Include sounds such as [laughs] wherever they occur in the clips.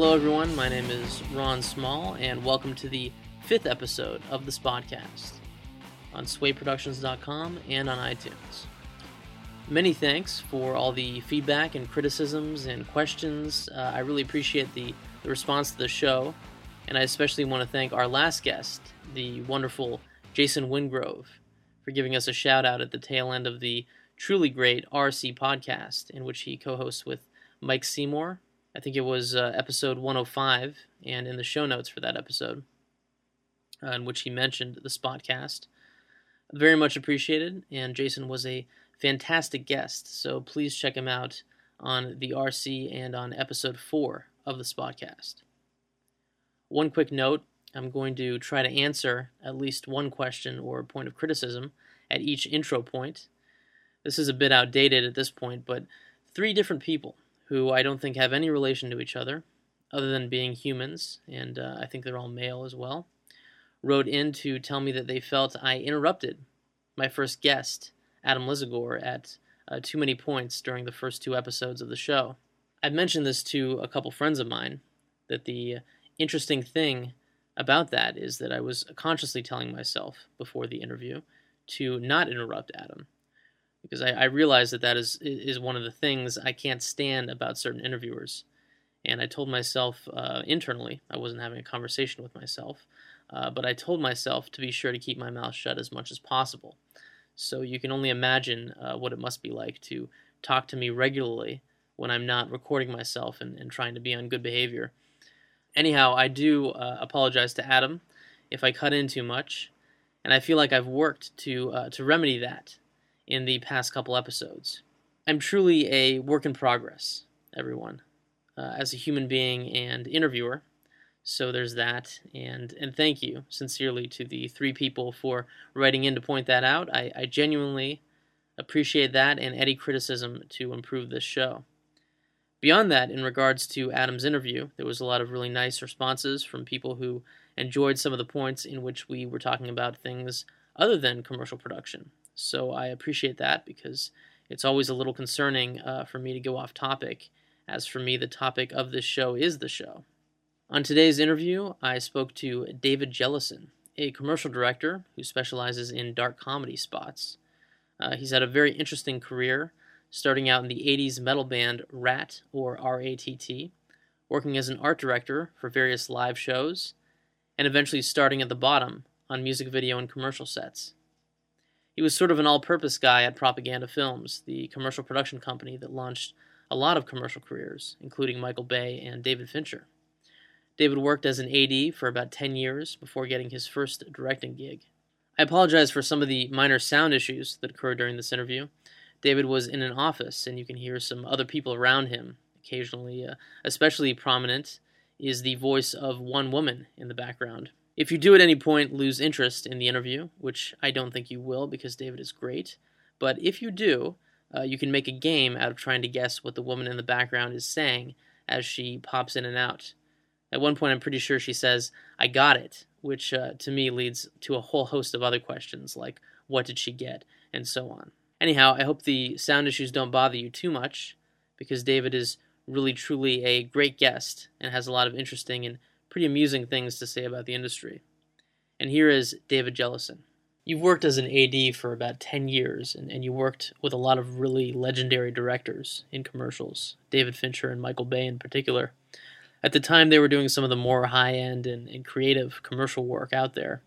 Hello, everyone. My name is Ron Small, and welcome to the fifth episode of the Spotcast on SwayProductions.com and on iTunes. Many thanks for all the feedback and criticisms and questions. Uh, I really appreciate the, the response to the show, and I especially want to thank our last guest, the wonderful Jason Wingrove, for giving us a shout out at the tail end of the truly great RC podcast, in which he co hosts with Mike Seymour. I think it was uh, episode 105, and in the show notes for that episode, uh, in which he mentioned the Spotcast. Very much appreciated, and Jason was a fantastic guest, so please check him out on the RC and on episode 4 of the Spotcast. One quick note I'm going to try to answer at least one question or point of criticism at each intro point. This is a bit outdated at this point, but three different people who I don't think have any relation to each other, other than being humans, and uh, I think they're all male as well, wrote in to tell me that they felt I interrupted my first guest Adam Lisagor at uh, too many points during the first two episodes of the show. I've mentioned this to a couple friends of mine that the interesting thing about that is that I was consciously telling myself before the interview to not interrupt Adam because I, I realized that that is is one of the things I can't stand about certain interviewers. And I told myself uh, internally, I wasn't having a conversation with myself, uh, but I told myself to be sure to keep my mouth shut as much as possible. So you can only imagine uh, what it must be like to talk to me regularly when I'm not recording myself and, and trying to be on good behavior. Anyhow, I do uh, apologize to Adam if I cut in too much, and I feel like I've worked to uh, to remedy that in the past couple episodes. I'm truly a work in progress, everyone, uh, as a human being and interviewer. So there's that, and and thank you sincerely to the three people for writing in to point that out. I, I genuinely appreciate that and any criticism to improve this show. Beyond that, in regards to Adam's interview, there was a lot of really nice responses from people who enjoyed some of the points in which we were talking about things other than commercial production. So I appreciate that because it's always a little concerning uh, for me to go off topic, as for me, the topic of this show is the show. On today's interview, I spoke to David Jellison, a commercial director who specializes in dark comedy spots. Uh, he's had a very interesting career, starting out in the 80s metal band Rat, or RATT, working as an art director for various live shows, and eventually starting at the bottom on music video and commercial sets. He was sort of an all purpose guy at Propaganda Films, the commercial production company that launched a lot of commercial careers, including Michael Bay and David Fincher. David worked as an AD for about 10 years before getting his first directing gig. I apologize for some of the minor sound issues that occurred during this interview. David was in an office, and you can hear some other people around him occasionally. Uh, especially prominent is the voice of one woman in the background. If you do at any point lose interest in the interview, which I don't think you will because David is great, but if you do, uh, you can make a game out of trying to guess what the woman in the background is saying as she pops in and out. At one point, I'm pretty sure she says, I got it, which uh, to me leads to a whole host of other questions like, what did she get, and so on. Anyhow, I hope the sound issues don't bother you too much, because David is really truly a great guest and has a lot of interesting and pretty amusing things to say about the industry. And here is David Jellison. You've worked as an AD for about 10 years, and, and you worked with a lot of really legendary directors in commercials, David Fincher and Michael Bay in particular. At the time, they were doing some of the more high end and, and creative commercial work out there.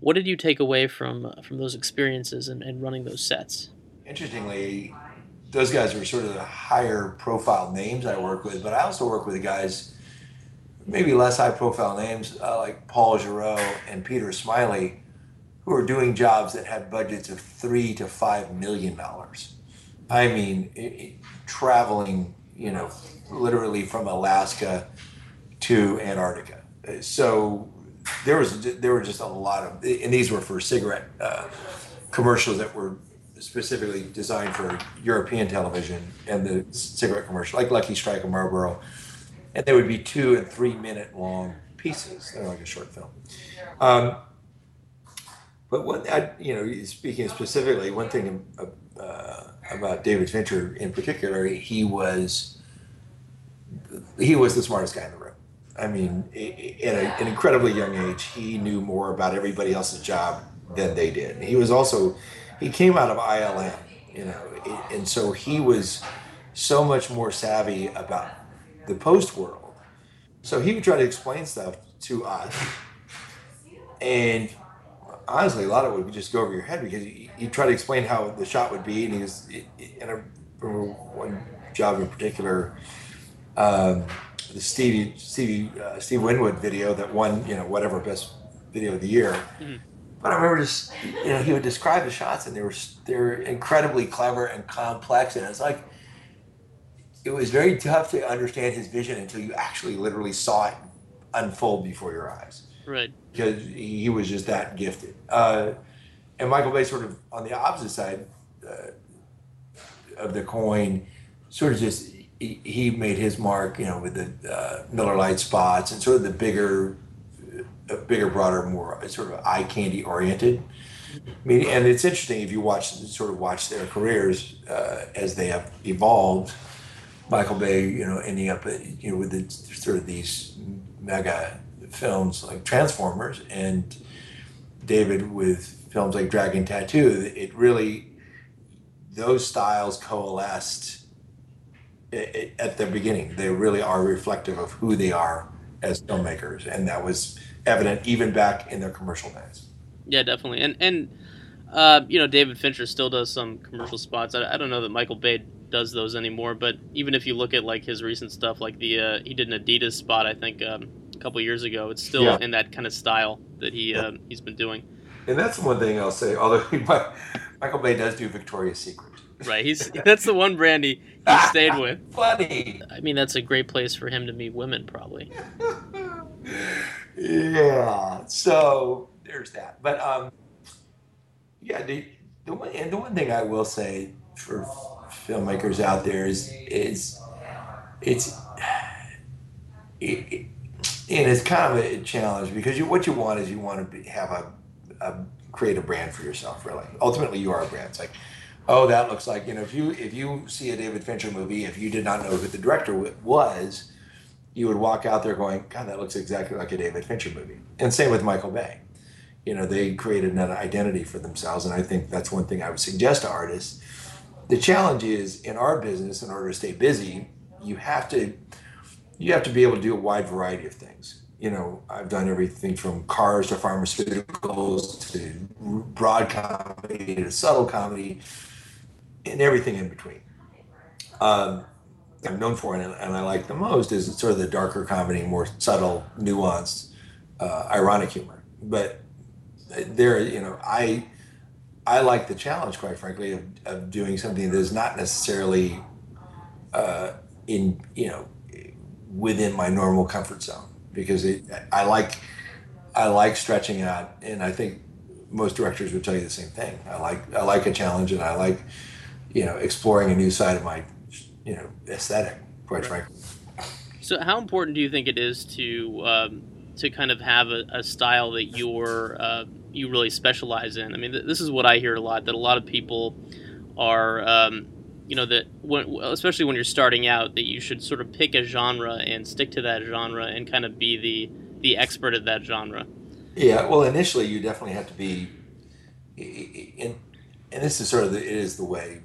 What did you take away from from those experiences and, and running those sets? Interestingly, those guys were sort of the higher profile names I work with, but I also work with guys, maybe less high profile names uh, like Paul Giroux and Peter Smillie, who are doing jobs that had budgets of three to five million dollars. I mean, it, it, traveling, you know, literally from Alaska to Antarctica. So there was there were just a lot of, and these were for cigarette uh, commercials that were specifically designed for European television and the cigarette commercial, like Lucky Strike and Marlboro, and they would be two and three minute long pieces. They're like a short film. Um, but what I, you know, speaking specifically, one thing uh, about David Fincher in particular, he was he was the smartest guy in the room. I mean, at an incredibly young age, he knew more about everybody else's job than they did. He was also, he came out of ILM, you know, and so he was so much more savvy about the post world. So he would try to explain stuff to us. And honestly, a lot of it would just go over your head because he, would try to explain how the shot would be. And he was, and I remember one job in particular, um, the Stevie Stevie uh, Steve Winwood video that won you know whatever best video of the year. Mm-hmm. But I remember just you know he would describe the shots and they were they're incredibly clever and complex and it's like it was very tough to understand his vision until you actually literally saw it unfold before your eyes. Right. Because he was just that gifted. Uh, and Michael Bay sort of on the opposite side uh, of the coin, sort of just he, he made his mark, you know, with the uh, Miller Lite spots and sort of the bigger, uh, bigger, broader, more sort of eye candy oriented. I mean, and it's interesting if you watch sort of watch their careers uh, as they have evolved. Michael Bay, you know, ending up, you know, with the, sort of these mega films like Transformers, and David with films like Dragon Tattoo. It really, those styles coalesced at the beginning. They really are reflective of who they are as filmmakers, and that was evident even back in their commercial days. Yeah, definitely. And and uh, you know, David Fincher still does some commercial spots. I, I, don't know that Michael Bay does those anymore, but even if you look at like his recent stuff, like the uh, he did an Adidas spot, I think um, a couple years ago. It's still yeah. in that kind of style that he yeah. uh, he's been doing. And that's one thing I'll say. Although Michael Bay does do Victoria's Secret, Right. He's [laughs] that's the one brand he, he stayed with. Funny. I mean, that's a great place for him to meet women, probably. [laughs] yeah. So there's that. But um, yeah. The the one and the one thing I will say for filmmakers out there is is it's [sighs] it, it, and it's kind of a challenge because you what you want is you want to be, have a, a create a brand for yourself. Really, ultimately, you are a brand. It's like oh, that looks like you know if you if you see a David Fincher movie, if you did not know who the director was, you would walk out there going, God, that looks exactly like a David Fincher movie. And same with Michael Bay. You know, they created an identity for themselves, and I think that's one thing I would suggest to artists. The challenge is in our business, in order to stay busy, you have to you have to be able to do a wide variety of things. You know, I've done everything from cars to pharmaceuticals to broad comedy to subtle comedy and everything in between. Um, I'm known for and, and I like the most is sort of the darker comedy, more subtle, nuanced, uh, ironic humor. But there, you know, I I like the challenge, quite frankly, of, of doing something that is not necessarily uh, in you know within my normal comfort zone because it, I like I like stretching out, and I think most directors would tell you the same thing. I like I like a challenge, and I like you know, exploring a new side of my, you know, aesthetic, quite frankly. So, how important do you think it is to um, to kind of have a, a style that you're uh, you really specialize in? I mean, th- this is what I hear a lot that a lot of people are, um, you know, that when, especially when you're starting out, that you should sort of pick a genre and stick to that genre and kind of be the the expert at that genre. Yeah, well, initially you definitely have to be, in, and this is sort of the, it is the way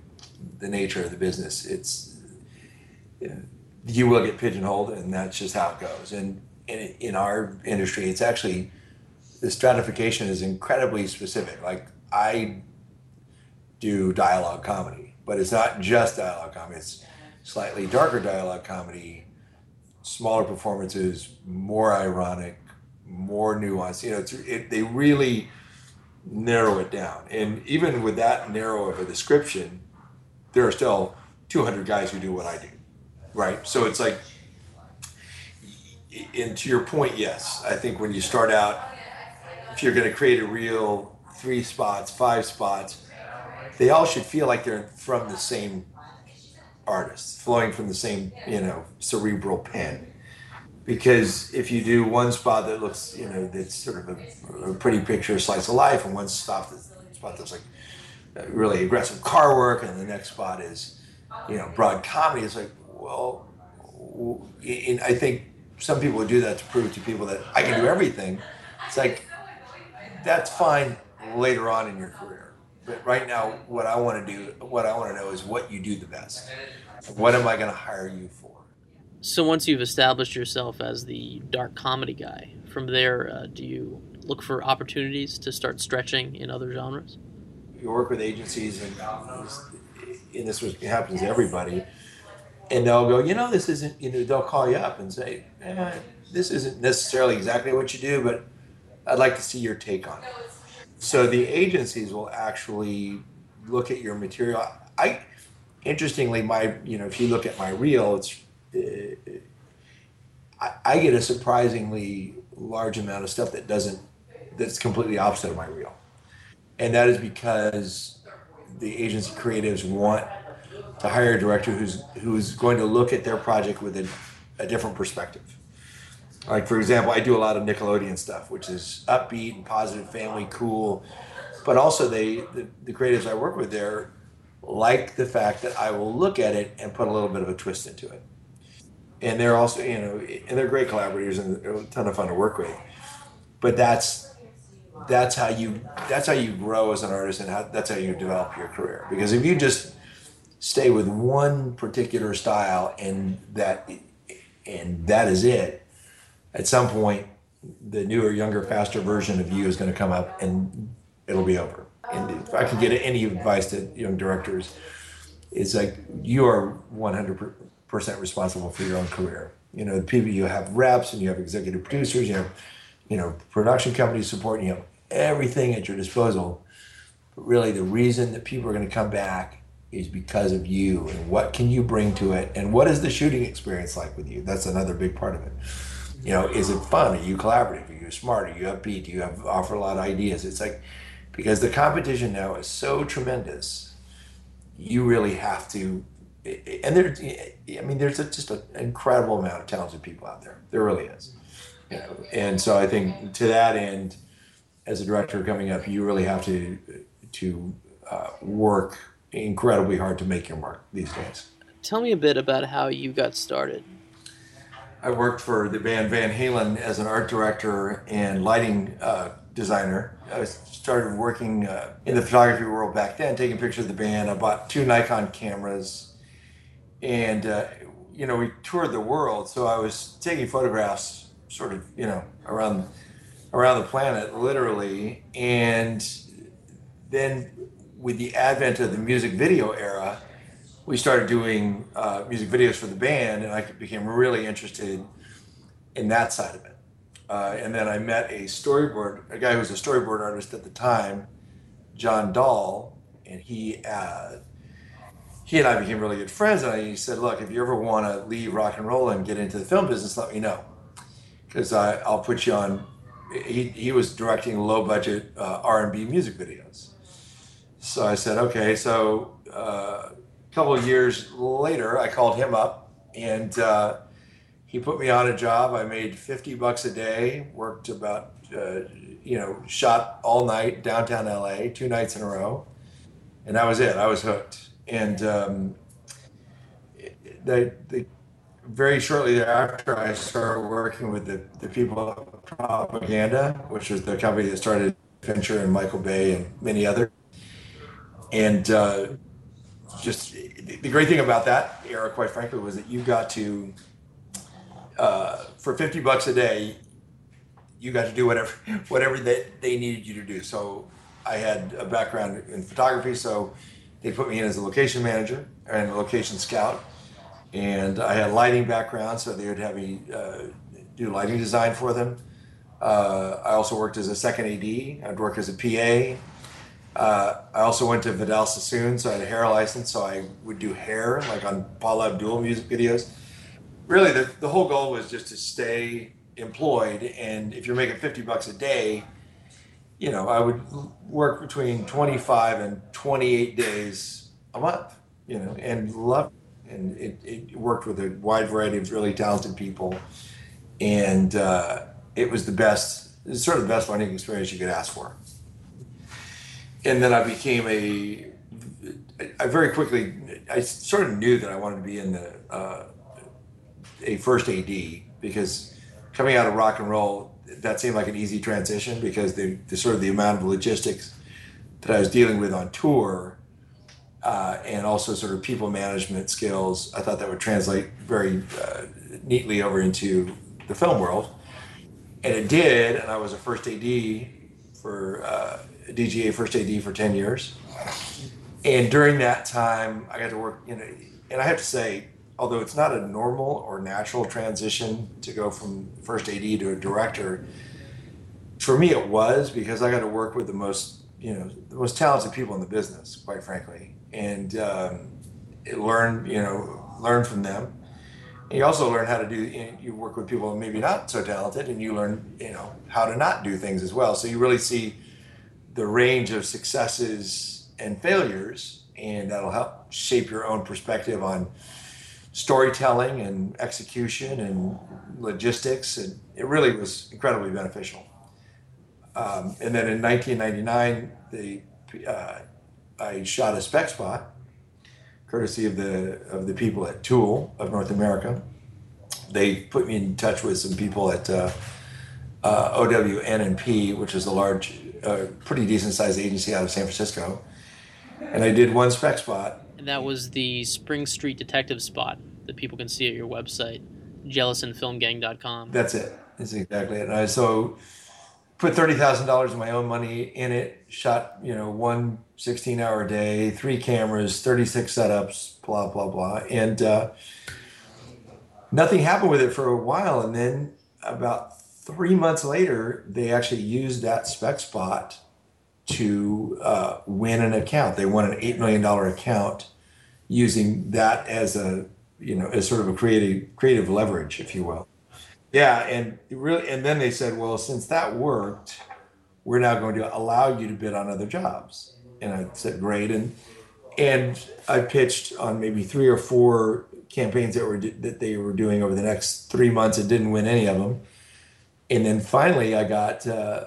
the nature of the business. It's you will get pigeonholed, and that's just how it goes. And in, in our industry, it's actually the stratification is incredibly specific. Like I do dialogue comedy, but it's not just dialogue comedy. It's slightly darker dialogue comedy, smaller performances, more ironic, more nuanced. You know, it, they really narrow it down. And even with that narrow of a description, there are still 200 guys who do what I do, right? So it's like, and to your point, yes, I think when you start out, you're going to create a reel, three spots, five spots, they all should feel like they're from the same artist, flowing from the same, you know, cerebral pen. Because if you do one spot that looks, you know, that's sort of a, a pretty picture, slice of life, and one spot, that, spot that's like really aggressive car work, and the next spot is, you know, broad comedy. It's like, well, and I think some people do that to prove to people that I can do everything. It's like that's fine later on in your career, but right now, what I want to do, what I want to know is what you do the best. What am I going to hire you for? So once you've established yourself as the dark comedy guy, from there, uh, do you look for opportunities to start stretching in other genres? You work with agencies, and, and this was, happens to everybody, and they'll go, you know, this isn't, you know, they'll call you up and say, eh, this isn't necessarily exactly what you do, but I'd like to see your take on it. So the agencies will actually look at your material. I, interestingly, my, you know, if you look at my reel, it's uh, I, I get a surprisingly large amount of stuff that doesn't that's completely opposite of my reel, and that is because the agency creatives want to hire a director who's who's going to look at their project with a, a different perspective. Like for example, I do a lot of Nickelodeon stuff, which is upbeat and positive, family, cool, but also they the, the creatives I work with there like the fact that I will look at it and put a little bit of a twist into it. And they're also you know and they're great collaborators and a ton of fun to work with. But that's that's how you that's how you grow as an artist and how, that's how you develop your career. Because if you just stay with one particular style and that and that is it at some point the newer younger faster version of you is going to come up and it'll be over and if i can get any advice to young directors it's like you are 100 percent responsible for your own career. You know, the people you have reps and you have executive producers, you have, you know, production companies supporting you have everything at your disposal. But really, the reason that people are going to come back is because of you and what can you bring to it and what is the shooting experience like with you? That's another big part of it. You know, is it fun? Are you collaborative? Are you smart? Are you upbeat? Do you have offer a lot of ideas? It's like because the competition now is so tremendous, you really have to and there, I mean, there's a, just an incredible amount of talented people out there. There really is. You know, and so I think to that end, as a director coming up, you really have to to uh, work incredibly hard to make your mark these days. Tell me a bit about how you got started. I worked for the band Van Halen as an art director and lighting uh, designer. I started working uh, in the photography world back then, taking pictures of the band. I bought two Nikon cameras and uh, you know we toured the world so i was taking photographs sort of you know around around the planet literally and then with the advent of the music video era we started doing uh, music videos for the band and i became really interested in that side of it uh, and then i met a storyboard a guy who was a storyboard artist at the time john dahl and he uh, he and I became really good friends. And he said, "Look, if you ever want to leave rock and roll and get into the film business, let me know, because I'll put you on." He he was directing low budget uh, R and B music videos. So I said, "Okay." So uh, couple of years later, I called him up, and uh, he put me on a job. I made fifty bucks a day. Worked about uh, you know shot all night downtown LA, two nights in a row, and that was it. I was hooked and um, very shortly thereafter, I started working with the, the people of Propaganda, which was the company that started Fincher and Michael Bay and many others. And uh, just the great thing about that era, quite frankly, was that you got to, uh, for 50 bucks a day, you got to do whatever [laughs] whatever that they needed you to do. So I had a background in photography, so they put me in as a location manager and a location scout. And I had lighting background, so they would have me uh, do lighting design for them. Uh, I also worked as a second AD. I'd work as a PA. Uh, I also went to Vidal Sassoon, so I had a hair license, so I would do hair, like on Paula Abdul music videos. Really, the, the whole goal was just to stay employed, and if you're making 50 bucks a day, you know, I would work between 25 and 28 days a month, you know, and love and it, it worked with a wide variety of really talented people. And uh, it was the best, sort of the best learning experience you could ask for. And then I became a, I very quickly, I sort of knew that I wanted to be in the, uh, a first AD because coming out of rock and roll, that seemed like an easy transition because the, the sort of the amount of logistics that I was dealing with on tour uh, and also sort of people management skills, I thought that would translate very uh, neatly over into the film world. And it did, and I was a first AD for uh, DGA first AD for 10 years. And during that time, I got to work, you know, and I have to say, although it's not a normal or natural transition to go from first AD to a director, for me it was because I got to work with the most, you know, the most talented people in the business, quite frankly, and um, learn, you know, learn from them. And you also learn how to do. You, know, you work with people maybe not so talented, and you learn, you know, how to not do things as well. So you really see the range of successes and failures, and that'll help shape your own perspective on storytelling and execution and logistics. And it really was incredibly beneficial. Um, and then in 1999, the uh, I shot a spec spot, courtesy of the of the people at Tool of North America. They put me in touch with some people at uh, uh, OWN&P, which is a large a pretty decent sized agency out of San Francisco, and I did one spec spot. And that was the Spring Street Detective spot that people can see at your website, jealousandfilmgang.com. That's it. That's exactly it. And I so put thirty thousand dollars of my own money in it. Shot you know one 16 hour day, three cameras, 36 setups, blah blah blah, and uh, nothing happened with it for a while, and then about three months later, they actually used that spec spot to uh, win an account. They won an eight million dollar account using that as a you know as sort of a creative creative leverage, if you will. Yeah, and really, and then they said, well, since that worked, we're now going to allow you to bid on other jobs. And I said, great. And and I pitched on maybe three or four campaigns that were that they were doing over the next three months and didn't win any of them and then finally I got uh,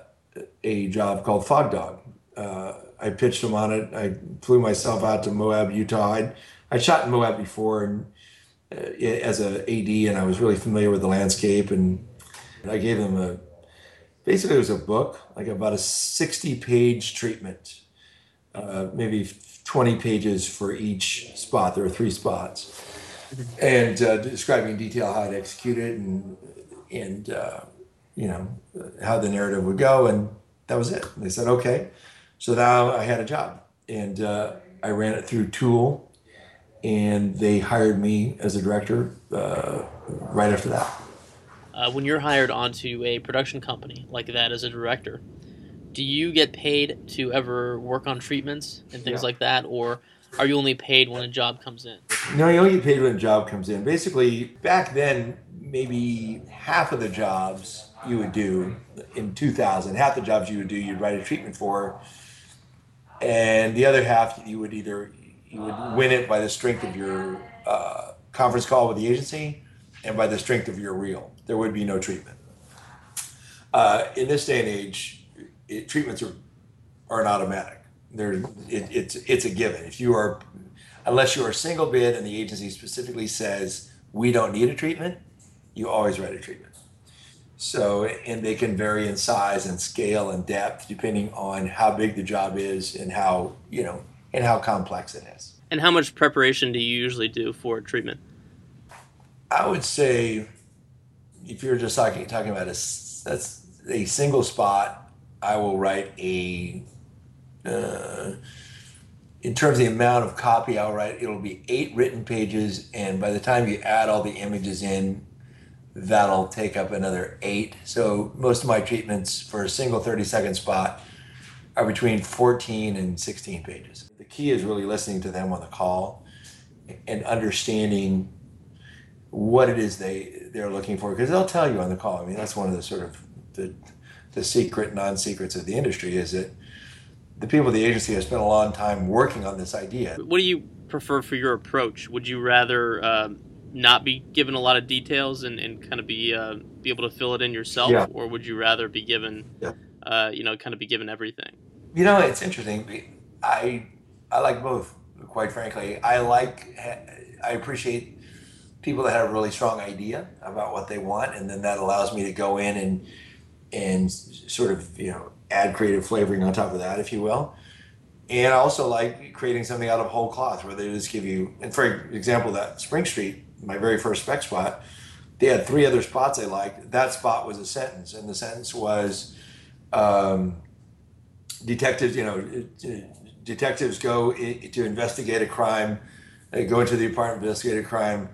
a job called Fogdog. Uh, I pitched them on it. I flew myself out to Moab, Utah. I'd, I shot in Moab before and uh, as a AD, and I was really familiar with the landscape. And I gave them a basically it was a book, like about a sixty-page treatment, uh, maybe twenty pages for each spot. There were three spots, and uh, describing in detail how I'd execute it and and uh, you know, how the narrative would go. And that was it. They said, okay. So now I had a job and uh, I ran it through Tool and they hired me as a director uh, right after that. Uh, when you're hired onto a production company like that as a director, do you get paid to ever work on treatments and things yeah. like that, or are you only paid when a job comes in? No, you only get paid when a job comes in. Basically, back then, maybe half of the jobs you would do in 2000, half the jobs you would do, you'd write a treatment for, and the other half you would either you would win it by the strength of your uh, conference call with the agency and by the strength of your reel. There would be no treatment. Uh, in this day and age, it, treatments are are an automatic. They're it, it's it's a given. If you are, unless you're a single bid and the agency specifically says we don't need a treatment, you always write a treatment. So, and they can vary in size and scale and depth depending on how big the job is and how, you know, and how complex it is. And how much preparation do you usually do for treatment? I would say if you're just talking, talking about a, that's a single spot, I will write a, uh, in terms of the amount of copy I'll write, it'll be eight written pages. And by the time you add all the images in, that'll take up another eight. So most of my treatments for a single 30 second spot are between 14 and 16 pages. The key is really listening to them on the call and understanding what it is they they're looking for because they'll tell you on the call. I mean, that's one of the sort of the the secret non-secrets of the industry is that the people at the agency have spent a long time working on this idea. What do you prefer for your approach? Would you rather um, not be given a lot of details and, and kind of be uh, be able to fill it in yourself, yeah. or would you rather be given, yeah. uh, you know, kind of be given everything? You know, it's interesting. I I like both. Quite frankly, I like I appreciate people that have a really strong idea about what they want, and then that allows me to go in and and sort of you know add creative flavoring on top of that, if you will. And I also like creating something out of whole cloth, where they just give you, and for example, that Spring Street, my very first spec spot, they had three other spots they liked. That spot was a sentence, and the sentence was, um, detectives, you know, detectives go to investigate a crime, they go into the apartment, investigate a crime,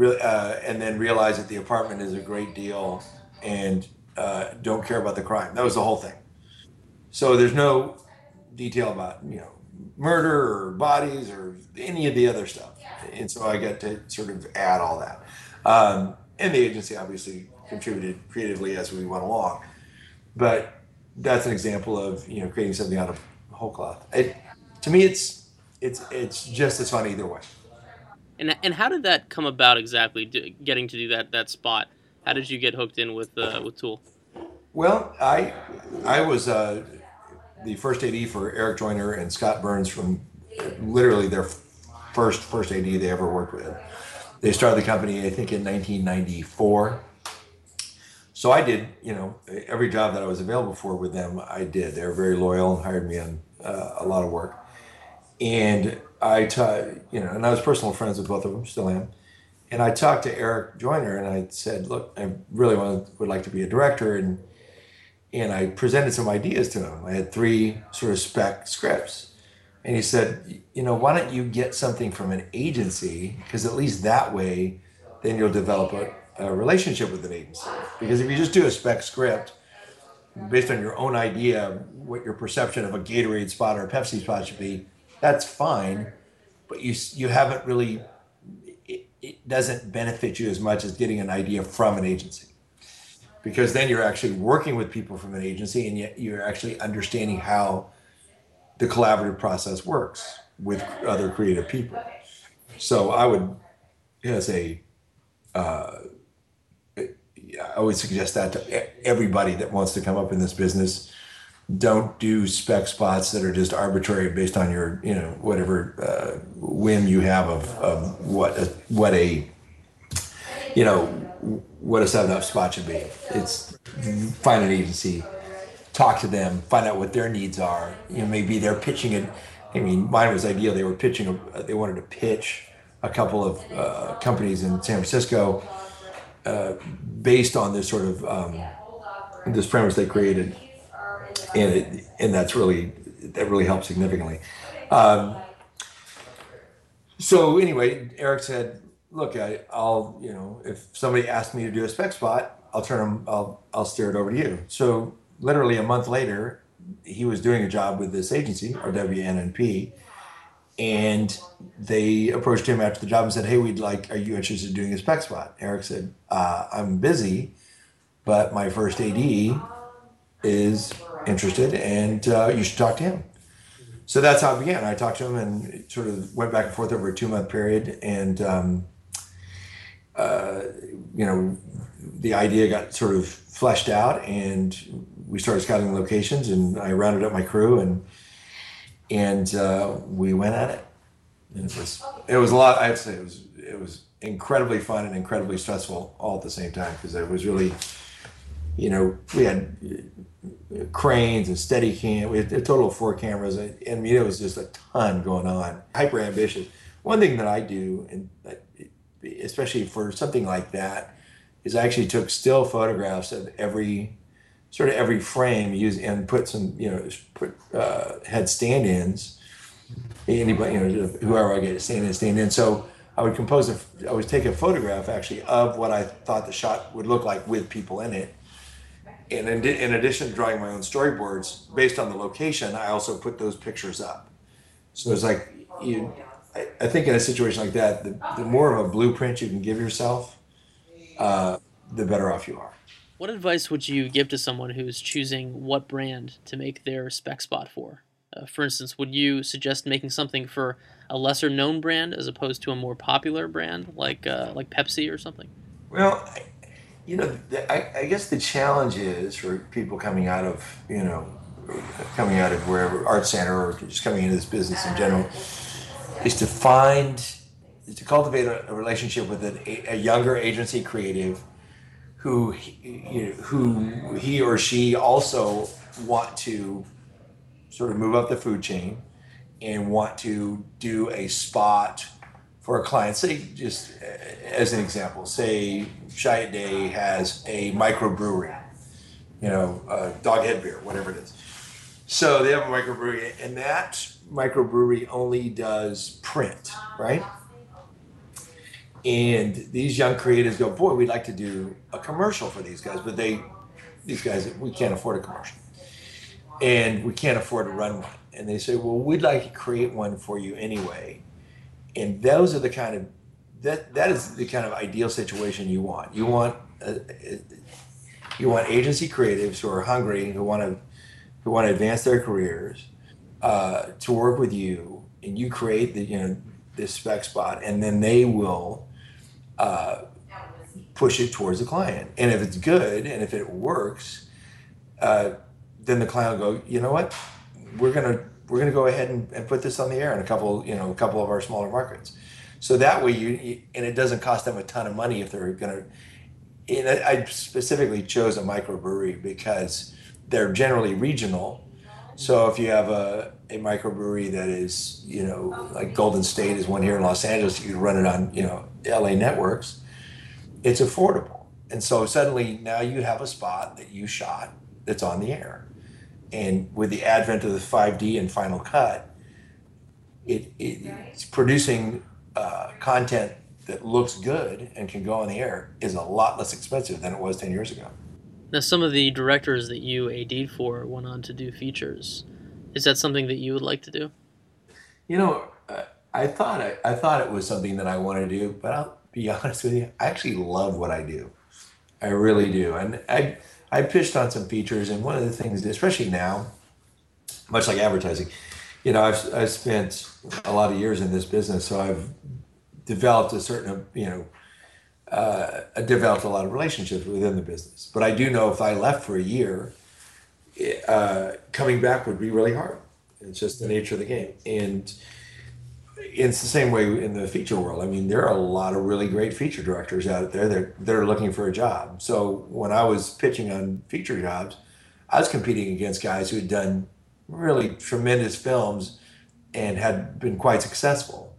uh, and then realize that the apartment is a great deal and uh, don't care about the crime. That was the whole thing. So there's no detail about you know murder or bodies or any of the other stuff, and so I got to sort of add all that. Um, and the agency obviously contributed creatively as we went along, but that's an example of you know creating something out of whole cloth. It, to me, it's it's it's just as fun either way. And and how did that come about exactly? Getting to do that that spot. How did you get hooked in with uh, with Tool? Well, I I was uh, the first AD for Erich Joiner and Scott Burns from literally their first first AD they ever worked with. They started the company I think in 1994. So I did, you know, every job that I was available for with them, I did. They were very loyal and hired me on uh, a lot of work. And I, taught, you know, and I was personal friends with both of them, still am. And I talked to Erich Joiner and I said, look, I really want, would like to be a director. And and I presented some ideas to him. I had three sort of spec scripts. And he said, you know, why don't you get something from an agency? Because at least that way, then you'll develop a, a relationship with an agency. Because if you just do a spec script based on your own idea, what your perception of a Gatorade spot or a Pepsi spot should be, that's fine. But you, you haven't really, it, it doesn't benefit you as much as getting an idea from an agency because then you're actually working with people from an agency and yet you're actually understanding how the collaborative process works with other creative people. So I would, as a, uh, I would suggest that to everybody that wants to come up in this business. Don't do spec spots that are just arbitrary based on your, you know, whatever uh, whim you have of, of what a, what a, you know, what a seven up spot should be. It's find an agency, talk to them, find out what their needs are. You know, maybe they're pitching it. I mean, mine was ideal. They were pitching. A, they wanted to pitch a couple of uh, companies in San Francisco uh, based on this sort of um, this premise they created, and it, and that's really that really helped significantly. Um, so anyway, Eric said, look, I, will you know, if somebody asks me to do a spec spot, I'll turn them, I'll, I'll steer it over to you. So literally a month later, he was doing a job with this agency, OWN&P, and they approached him after the job and said, "Hey, we'd like, are you interested in doing a spec spot?" Eric said, uh, "I'm busy, but my first AD is interested, and uh, you should talk to him." So that's how it began. I talked to him and sort of went back and forth over a two month period, and um, uh, you know, the idea got sort of fleshed out, and we started scouting locations, and I rounded up my crew, and and uh, we went at it. And it was it was a lot. I'd say it was it was incredibly fun and incredibly stressful all at the same time because it was really, you know, we had cranes and steady cam. We had a total of four cameras, and I mean it was just a ton going on. Hyper ambitious. One thing that I do, and especially for something like that, is I actually took still photographs of every sort of every frame use and put some you know put uh, had stand-ins. Anybody you know whoever I get to stand in stand in. So I would compose a I would take a photograph actually of what I thought the shot would look like with people in it. And in, in addition to drawing my own storyboards based on the location I also put those pictures up. So it's like you I, I think in a situation like that, the, the more of a blueprint you can give yourself, uh, the better off you are. What advice would you give to someone who's choosing what brand to make their spec spot for? Uh, for instance, would you suggest making something for a lesser known brand as opposed to a more popular brand like uh, like Pepsi or something? Well, you know, I, I, guess the challenge is for people coming out of you know coming out of wherever art center or just coming into this business in general is to find to cultivate a, a relationship with an, a younger agency creative who he, you know, who he or she also want to sort of move up the food chain and want to do a spot for a client. Say, just as an example, say Chiat Day has a microbrewery, you know, uh, Doghead beer, whatever it is. So they have a microbrewery, and that microbrewery only does print, right? And these young creatives go, boy, we'd like to do a commercial for these guys, but they, these guys, we can't afford a commercial, and we can't afford to run one. And they say, well, we'd like to create one for you anyway. And those are the kind of that that is the kind of ideal situation you want. You want uh, you want agency creatives who are hungry, who want to who want to advance their careers, uh, to work with you, and you create the you know this spec spot, and then they will uh, push it towards the client. And if it's good and if it works, uh, then the client will go, you know what, we're gonna we're gonna go ahead and, and put this on the air in a couple you know a couple of our smaller markets. So that way you, you and it doesn't cost them a ton of money if they're gonna. And I specifically chose a microbrewery because they're generally regional. So if you have a, a microbrewery that is, you know, like Golden State is one here in Los Angeles, you can run it on, you know, LA networks, it's affordable. And so suddenly now you have a spot that you shot that's on the air. And with the advent of the 5D and Final Cut, it, it it's producing uh, content that looks good and can go on the air is a lot less expensive than it was 10 years ago. Now, some of the directors that you AD'd for went on to do features. Is that something that you would like to do? You know, I thought I, I thought it was something that I wanted to do, but I'll be [laughs] honest with you, I actually love what I do. I really do, and I I pitched on some features, and one of the things, especially now, much like advertising, you know, I've I've spent a lot of years in this business, so I've developed a certain you know uh, developed a lot of relationships within the business. But I do know if I left for a year, uh, coming back would be really hard. It's just the nature of the game. And it's the same way in the feature world. I mean, there are a lot of really great feature directors out there that, that are looking for a job. So when I was pitching on feature jobs, I was competing against guys who had done really tremendous films and had been quite successful.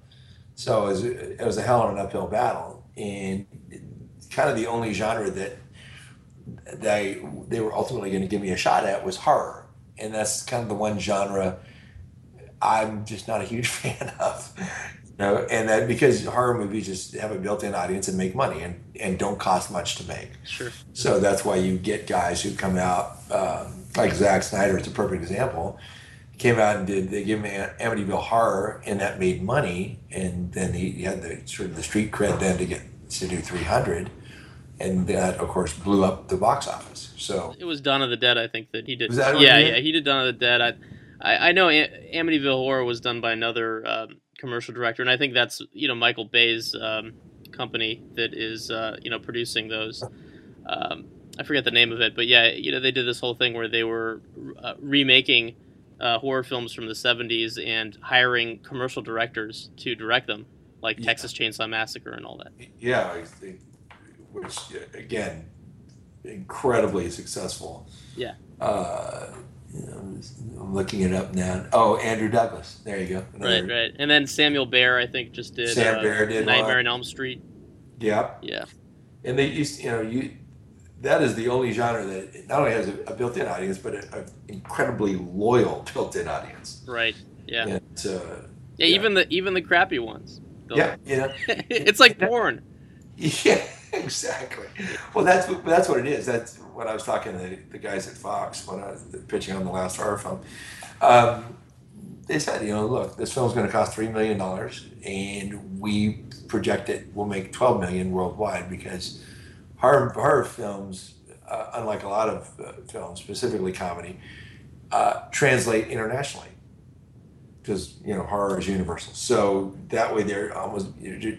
So it was, it was a hell of an uphill battle and kind of the only genre that they they were ultimately going to give me a shot at was horror, and that's kind of the one genre I'm just not a huge [laughs] fan of. You know, and that because horror movies just have a built-in audience and make money and, and don't cost much to make. Sure. So that's why you get guys who come out um, like Zack Snyder is a perfect example. Came out and did they give him Amityville Horror and that made money and then he had the sort of the street cred then to get to do 300 and that of course blew up the box office so it was Dawn of the Dead I think that he did that yeah he did? yeah he did Dawn of the Dead I I, I know A- Amityville Horror was done by another um, commercial director and I think that's you know Michael Bay's um, company that is uh, you know producing those um, I forget the name of it but yeah you know they did this whole thing where they were uh, remaking uh, horror films from the 70s and hiring commercial directors to direct them like Yeah. Texas Chainsaw Massacre and all that yeah I think- which again incredibly successful Yeah. uh, you know, I'm looking it up now oh Andrew Douglas there you go Right, Another- right. And then Samuel Bayer, I think, just did Sam uh, Bayer did Nightmare on Elm Street. yeah Yeah, and they used you know you that is the only genre that not only has a, built-in audience but an incredibly loyal built-in audience right. Yeah, yeah. and, uh, Yeah. even the even the crappy ones. They'll- yeah you know [laughs] it's like porn. [laughs] Yeah, [laughs] exactly. Well, that's that's what it is. That's what I was talking to the, the guys at Fox when I was pitching on the last horror film. Um, they said, you know, look, this film's going to cost three million dollars, and we project it will make twelve million worldwide because horror horror films, uh, unlike a lot of uh, films, specifically comedy, uh, translate internationally because you know horror is universal. So that way they're almost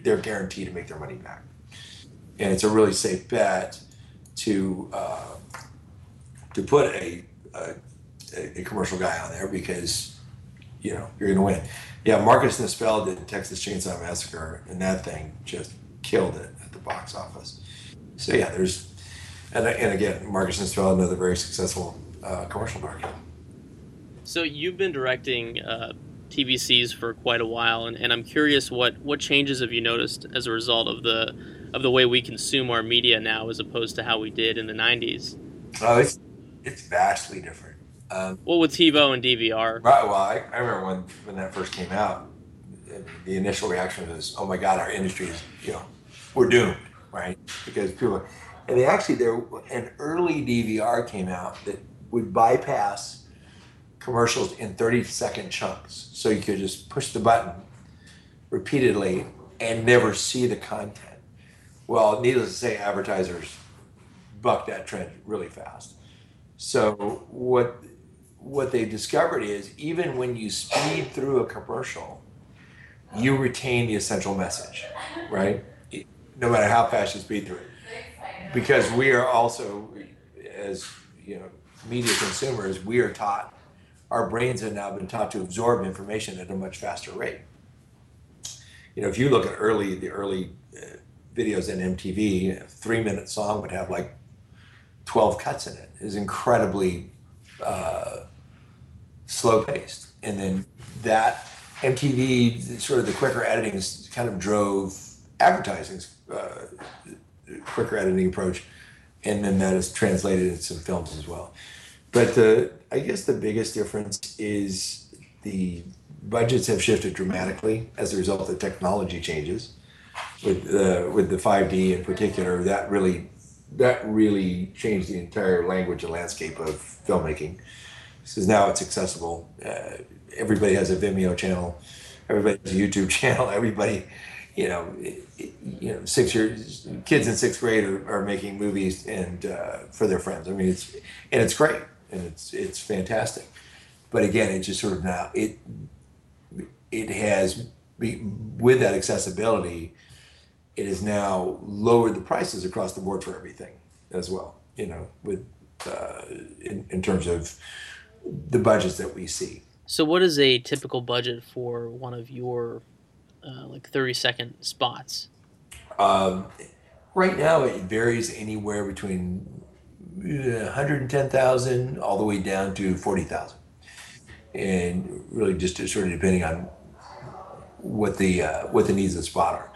they're guaranteed to make their money back, and it's a really safe bet to uh, to put a, a a commercial guy on there because you know you're going to win. Yeah, Marcus Nispel did Texas Chainsaw Massacre, and that thing just killed it at the box office. So yeah, there's, and, and again, Marcus Nispel, another very successful uh, commercial director. So you've been directing uh, TVCs for quite a while, and, and I'm curious what what changes have you noticed as a result of the of the way we consume our media now, as opposed to how we did in the '90s? Oh, it's it's vastly different. Um, well, with TiVo and DVR. Right. Well, I, I remember when when that first came out, the initial reaction was, "Oh my God, our industry is you know we're doomed." Right? Because people, and they actually there an early DVR came out that would bypass commercials in 30 second chunks. So you could just push the button repeatedly and never see the content. Well, needless to say, advertisers bucked that trend really fast. So what what they've discovered is even when you speed through a commercial, you retain the essential message, right? No matter how fast you speed through it. Because we are also, as you know, media consumers, we are taught our brains have now been taught to absorb information at a much faster rate. You know, if you look at early the early videos in MTV, a three minute song would have like 12 cuts in it. It is incredibly uh, slow paced. And then that MTV, sort of the quicker editing kind of drove advertising's uh, quicker editing approach. And then that is translated into some films as well. But the I guess the biggest difference is the budgets have shifted dramatically as a result of technology changes. With the with the 5D in particular, that really that really changed the entire language and landscape of filmmaking. Because now it's accessible. Uh, everybody has a Vimeo channel. Everybody has a YouTube [laughs] channel. Everybody, you know, you know, six years kids in sixth grade are, are making movies and uh, for their friends. I mean, it's and it's great and it's it's fantastic. But again, it just sort of now it it has with that accessibility, it has now lowered the prices across the board for everything as well. You know, with uh, in, in terms of the budgets that we see. So, what is a typical budget for one of your uh, like thirty second spots? Um, right now, it varies anywhere between 110,000 all the way down to 40,000. And really just sort of depending on what the uh, what the needs of the spot are.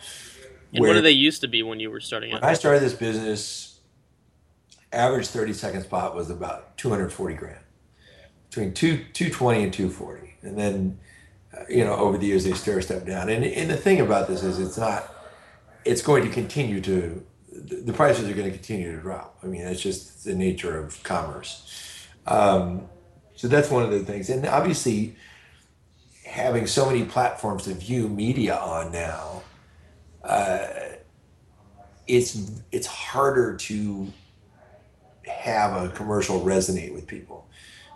And what do they used to be when you were starting out? When I started this business, average 30 second spot was about 240 grand. Between two, 220 and 240. And then, uh, you know, over the years they stair step down. And, and the thing about this is it's not, it's going to continue to the prices are going to continue to drop. I mean, that's just the nature of commerce. Um, so that's one of the things. And obviously, having so many platforms to view media on now, uh, it's it's harder to have a commercial resonate with people.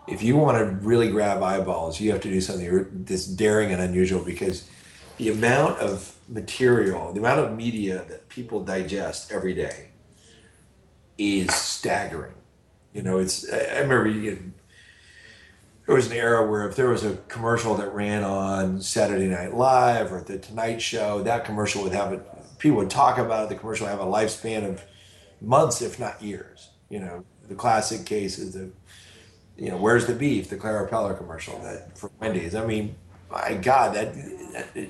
If you want to really grab eyeballs, you have to do something that's daring and unusual because the amount of material, the amount of media that people digest every day is staggering. You know, it's, I remember you, there was an era where if there was a commercial that ran on Saturday Night Live or The Tonight Show, that commercial would have it, people would talk about it, the commercial would have a lifespan of months, if not years. You know, the classic case is the, you know, where's the beef, the Clara Peller commercial that for Wendy's. I mean, my God, that, that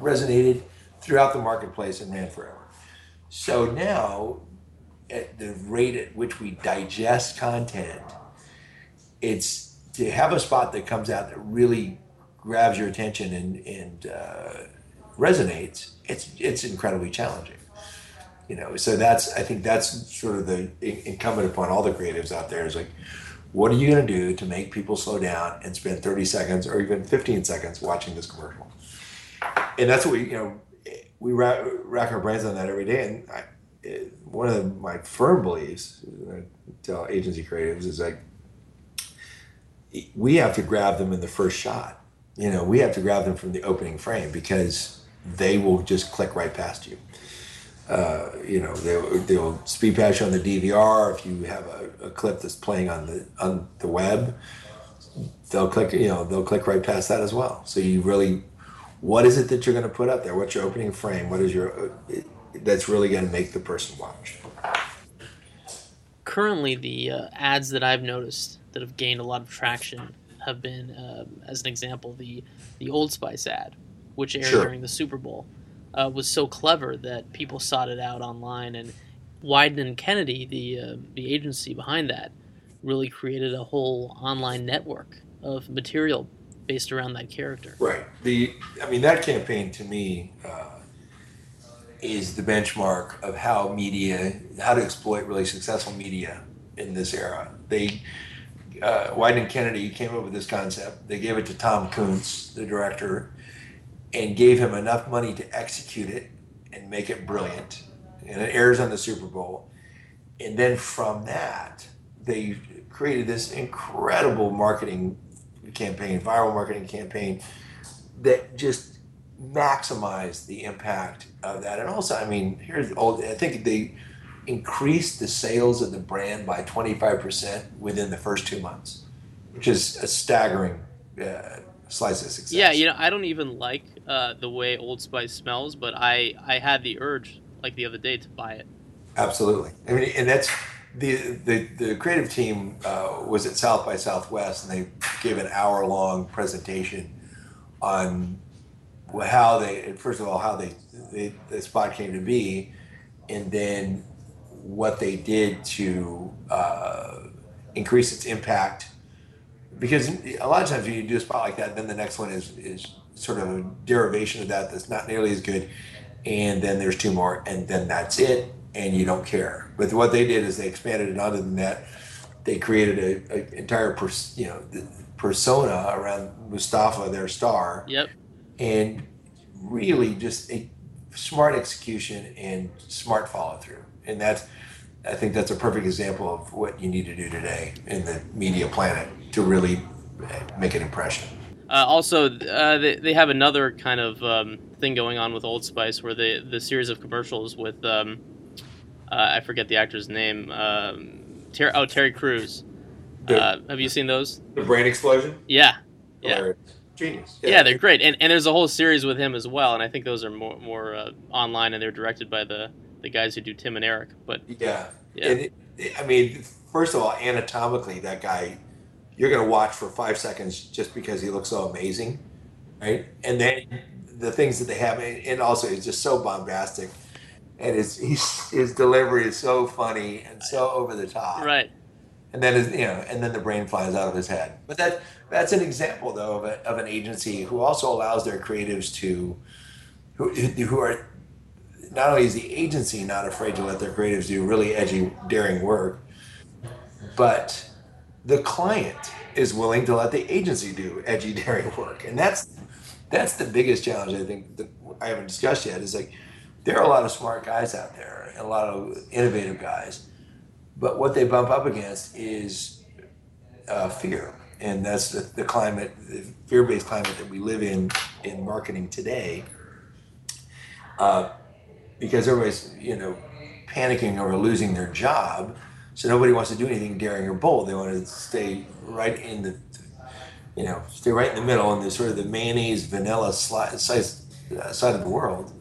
resonated throughout the marketplace and ran forever. So now, at the rate at which we digest content, it's to have a spot that comes out that really grabs your attention and, and uh, resonates. It's it's incredibly challenging. You know, so that's I think that's sort of the incumbent upon all the creatives out there is like, what are you going to do to make people slow down and spend 30 seconds or even 15 seconds watching this commercial? And that's what we, you know, we rack, rack our brains on that every day. And I, one of my firm beliefs, I tell agency creatives, is like, we have to grab them in the first shot. You know, we have to grab them from the opening frame because they will just click right past you. Uh, you know, they'll, they'll speed pass you on the DVR. If you have a, a, clip that's playing on the on the web, they'll click. You know, they'll click right past that as well. So you really what is it that you're going to put up there? What's your opening frame? What is your uh, that's really going to make the person watch? Currently, the uh, ads that I've noticed that have gained a lot of traction have been, uh, as an example, the the Old Spice ad, which aired Sure. during the Super Bowl, uh, was so clever that people sought it out online, and Wieden and Kennedy, the uh, the agency behind that, really created a whole online network of material based around that character. Right. The I mean that campaign to me uh, is the benchmark of how media, how to exploit really successful media in this era. They uh, Wieden and Kennedy came up with this concept. They gave it to Tom Kuntz, the director, and gave him enough money to execute it and make it brilliant. And it airs on the Super Bowl. And then from that, they created this incredible marketing campaign, viral marketing campaign that just maximized the impact of that. And also, I mean, here's all I think they increased the sales of the brand by 25% within the first two months, which is a staggering uh, slice of success. Yeah, you know, I don't even like uh, the way Old Spice smells, but I I had the urge like the other day to buy it. Absolutely. I mean, and that's the the, the creative team uh, was at South by Southwest, and they gave an hour long presentation on how they first of all how they, they the spot came to be, and then what they did to uh, increase its impact. Because a lot of times when you do a spot like that, then the next one is is sort of a derivation of that that's not nearly as good, and then there's two more, and then that's it, and you don't care. But what they did is they expanded it other than that. They created a, a entire pers- you know the persona around Mustafa, their star, Yep. and really just a smart execution and smart follow through. And that's, I think that's a perfect example of what you need to do today in the media planet to really make an impression. Uh, also, uh, they, they have another kind of um, thing going on with Old Spice, where the the series of commercials with um, uh, I forget the actor's name. Um, Ter- oh, Terry Crews. Uh, have you seen those? The brain explosion? Yeah, yeah, Or genius. yeah. They're great, and and there's a whole series with him as well. And I think those are more more uh, online, and they're directed by the the guys who do Tim and Eric. But Yeah. Yeah. It, it- I mean, first of all, anatomically, that guy, you're going to watch for five seconds just because he looks so amazing, right? And then the things that they have, and also he's just so bombastic, and his he's, his delivery is so funny and so over the top, right, and then his, you know, and then the brain flies out of his head. But that that's an example though of, a, of an agency who also allows their creatives to, who who are not only is the agency not afraid to let their creatives do really edgy, daring work, but the client is willing to let the agency do edgy, [laughs] daring work, and that's that's the biggest challenge I think that I haven't discussed yet. Is like there are a lot of smart guys out there, a lot of innovative guys, but what they bump up against is uh, fear, and that's the, the climate, the fear-based climate that we live in in marketing today. Uh, because everybody's you know panicking over losing their job, so nobody wants to do anything daring or bold. They want to stay right in the you know stay right in the middle in the sort of the mayonnaise vanilla size, uh, side of the world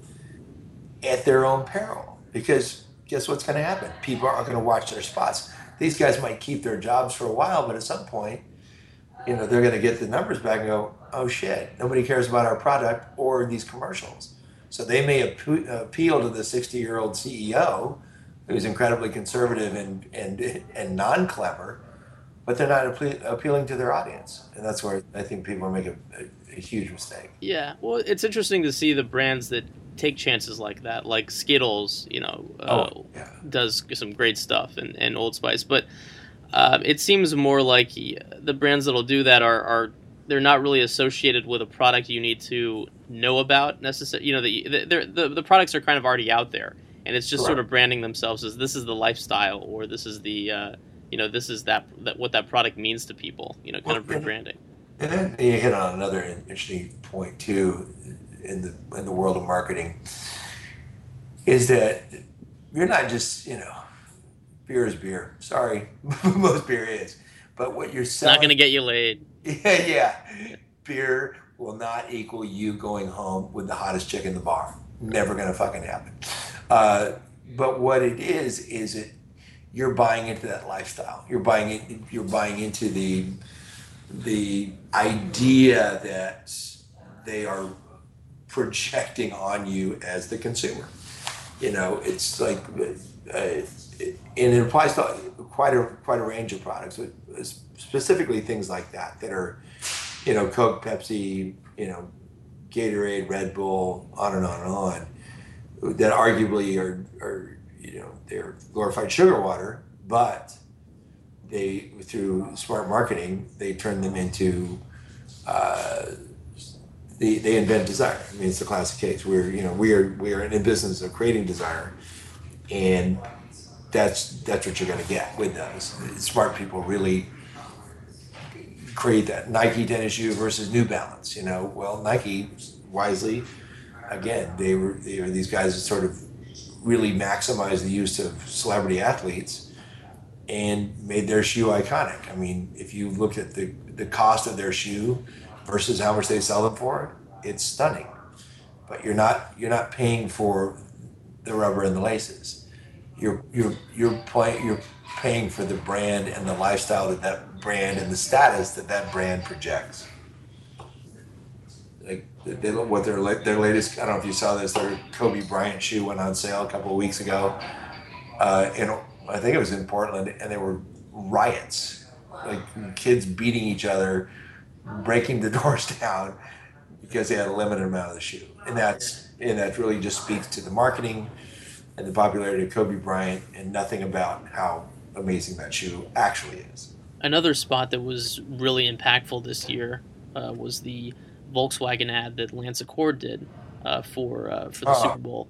at their own peril. Because guess what's going to happen? People aren't going to watch their spots. These guys might keep their jobs for a while, but at some point, you know, they're going to get the numbers back and go, "Oh shit, nobody cares about our product or these commercials." So they may ap- appeal to the 60-year-old CEO who's incredibly conservative and and and non-clever, but they're not appe- appealing to their audience, and that's where I think people are making a, a huge mistake. yeah. Well, it's interesting to see the brands that take chances like that, like Skittles. You know, uh, Oh, yeah. does some great stuff, and, and Old Spice, but uh, it seems more like the brands that'll do that are, are they're not really associated with a product you need to know about necessarily. You know, the, the the the products are kind of already out there, and it's just sort of branding themselves as this is the lifestyle or this is the uh, you know this is that that what that product means to people. You know, kind of Well, and- rebranding. And then you hit on another interesting point too, in the in the world of marketing, is that you're not just you know, beer is beer. Sorry, [laughs] most beer is, but what you're It's selling. not going to get you laid. [laughs] Yeah, yeah. Beer will not equal you going home with the hottest chick in the bar. Never gonna fucking happen. Uh, but what it is is it you're buying into that lifestyle. You're buying it. You're buying into the the idea that they are projecting on you as the consumer. You know, it's like, uh, and it applies to quite a quite a range of products, specifically things like that that are, you know, Coke, Pepsi, you know, Gatorade, Red Bull, on and on and on, that arguably are are you know they're glorified sugar water, but they through smart marketing they turn them into uh, they, they invent desire. I mean, it's a classic case. We're you know we are we are in the business of creating desire, and that's that's what you're going to get with those. Smart people really create that Nike tennis shoe versus New Balance. You know, well Nike wisely, again they were they were these guys that sort of really maximized the use of celebrity athletes and made their shoe iconic. I mean, if you look at the the cost of their shoe versus how much they sell them for, it's stunning. But you're not you're not paying for the rubber and the laces. You're you're you're playing you're paying for the brand and the lifestyle that that brand and the status that that brand projects. Like they, what their their latest I don't know if you saw this their Kobe Bryant shoe went on sale a couple of weeks ago, uh, and I think it was in Portland, and there were riots, like kids beating each other breaking the [laughs] doors down because they had a limited amount of the shoe. And that's and that really just speaks to the marketing and the popularity of Kobe Bryant and nothing about how amazing that shoe actually is. Another spot that was really impactful this year uh, was the Volkswagen ad that Lance Acord did uh, for uh, for the uh-huh. Super Bowl.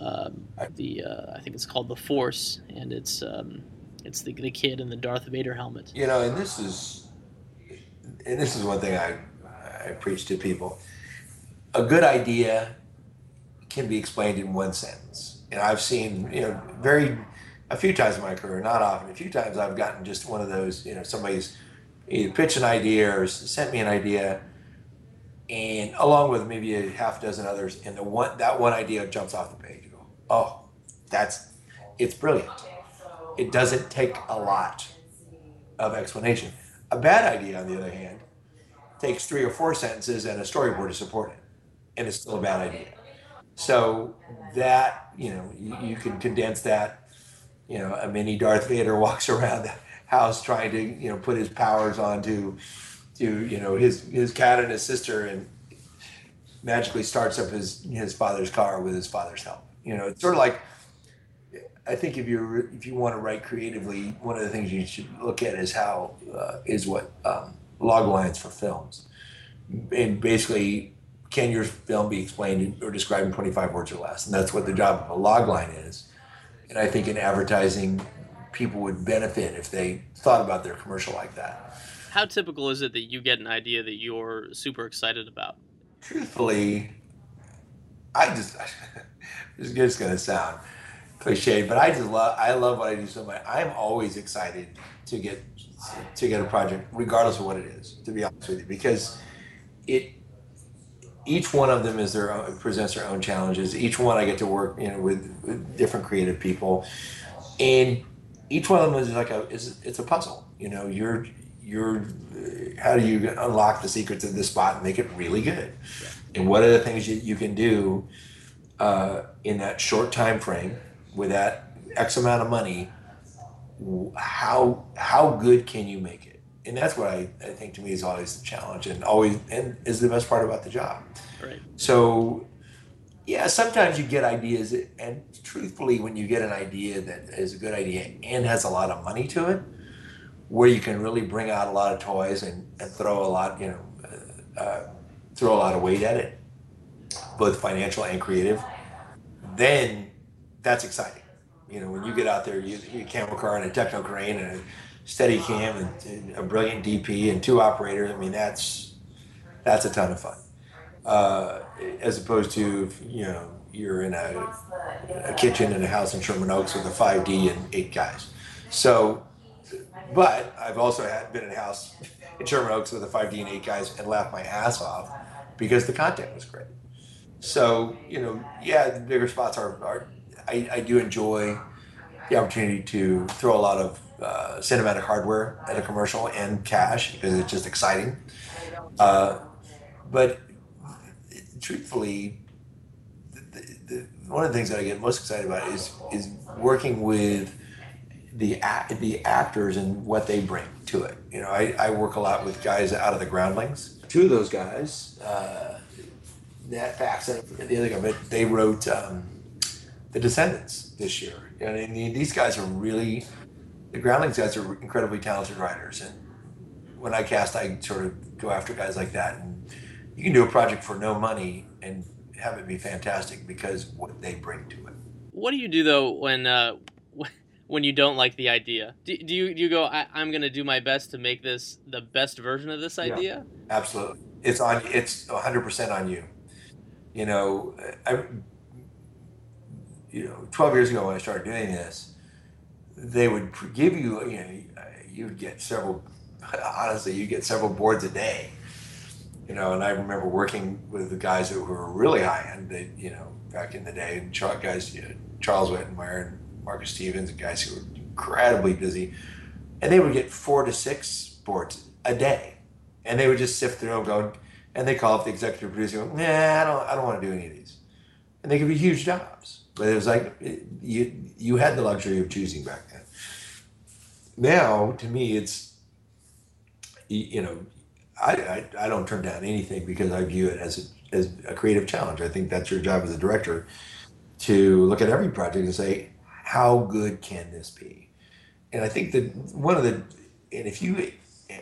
Um, the uh, I think it's called the Force, and it's um, it's the the kid in the Darth Vader helmet. You know, and this is and this is one thing I, I preach to people a good idea can be explained in one sentence. And I've seen, you know, very, a few times in my career, not often, a few times I've gotten just one of those, you know, somebody's either pitched an idea or sent me an idea, and along with maybe a half dozen others, and the one that one idea jumps off the page. You go, oh, that's, it's brilliant. It doesn't take a lot of explanation. A bad idea, on the other hand, takes three or four sentences and a storyboard to support it, and it's still a bad idea. So that you know, you, you can condense that. You know, a mini Darth Vader [laughs] walks around the house trying to you know put his powers onto to you know his his cat and his sister and magically starts up his his father's car with his father's help. You know, it's sort of like I think if you if you want to write creatively, one of the things you should look at is how uh, is what um, log lines for films, and basically, can your film be explained or described in 25 words or less? And that's what the job of a log line is. And I think in advertising, people would benefit if they thought about their commercial like that. How typical is it that you get an idea that you're super excited about? Truthfully, I just [laughs] it's just gonna sound cliche, but I just love I love what I do so much. I'm always excited to get to get a project, regardless of what it is. To be honest with you, because it each one of them is their own, presents their own challenges. Each one I get to work you know with, with different creative people, and each one of them is like a is it's a puzzle. You know, you're you're how do you unlock the secrets of this spot and make it really good, and what are the things you, you can do uh, in that short time frame with that X amount of money, how how good can you make it? And that's what I, I think to me is always the challenge and always and is the best part about the job. Right. So yeah, sometimes you get ideas and truthfully when you get an idea that is a good idea and has a lot of money to it, where you can really bring out a lot of toys and, and throw a lot, you know, uh, uh, throw a lot of weight at it, both financial and creative, then that's exciting. You know, when you get out there, you, you camera car and a techno crane and a steady cam and, a brilliant DP and two operators. I mean, that's that's a ton of fun. Uh, as opposed to you know you're in a, a kitchen in a house in Sherman Oaks with a 5D and eight guys. So but I've also had been in house [laughs] in Sherman Oaks with a 5D and 8 guys and laughed my ass off because the content was great. So, you know, yeah, the bigger spots are, are I, I do enjoy the opportunity to throw a lot of uh, cinematic hardware at a commercial and cash because it's just exciting. Uh, but truthfully, the, the, one of the things that I get most excited about is is working with the the actors and what they bring to it. You know, I, I work a lot with guys out of the Groundlings. Two of those guys, uh, Nat Faxon and the other guy, but they wrote um, the Descendants this year. And I mean, these guys are really the Groundlings guys are incredibly talented writers, and when I cast, I sort of go after guys like that. And you can do a project for no money and have it be fantastic because what they bring to it. What do you do though when uh, [laughs] when you don't like the idea? Do, do you do you go? I, am going to do my best to make this the best version of this idea. Yeah, absolutely, it's on. It's 100 percent on you. You know, I. You know, 12 years ago when I started doing this, they would give you. You know, you'd get several. Honestly, you'd get several boards a day. You know, and I remember working with the guys that were really high end. They, you know, back in the day, and guys, you know, Charles Wittenmeier and Marcus Stevens, and guys who were incredibly busy, and they would get four to six boards a day, and they would just sift through them, going, and they call up the executive producer, go, Nah, I don't, I don't want to do any of these, and they could be huge jobs, but it was like you you had the luxury of choosing back then. Now, to me, it's you know, I, I, I don't turn down anything because I view it as a, as a creative challenge. I think that's your job as a director to look at every project and say, how good can this be? And I think that one of the, and if you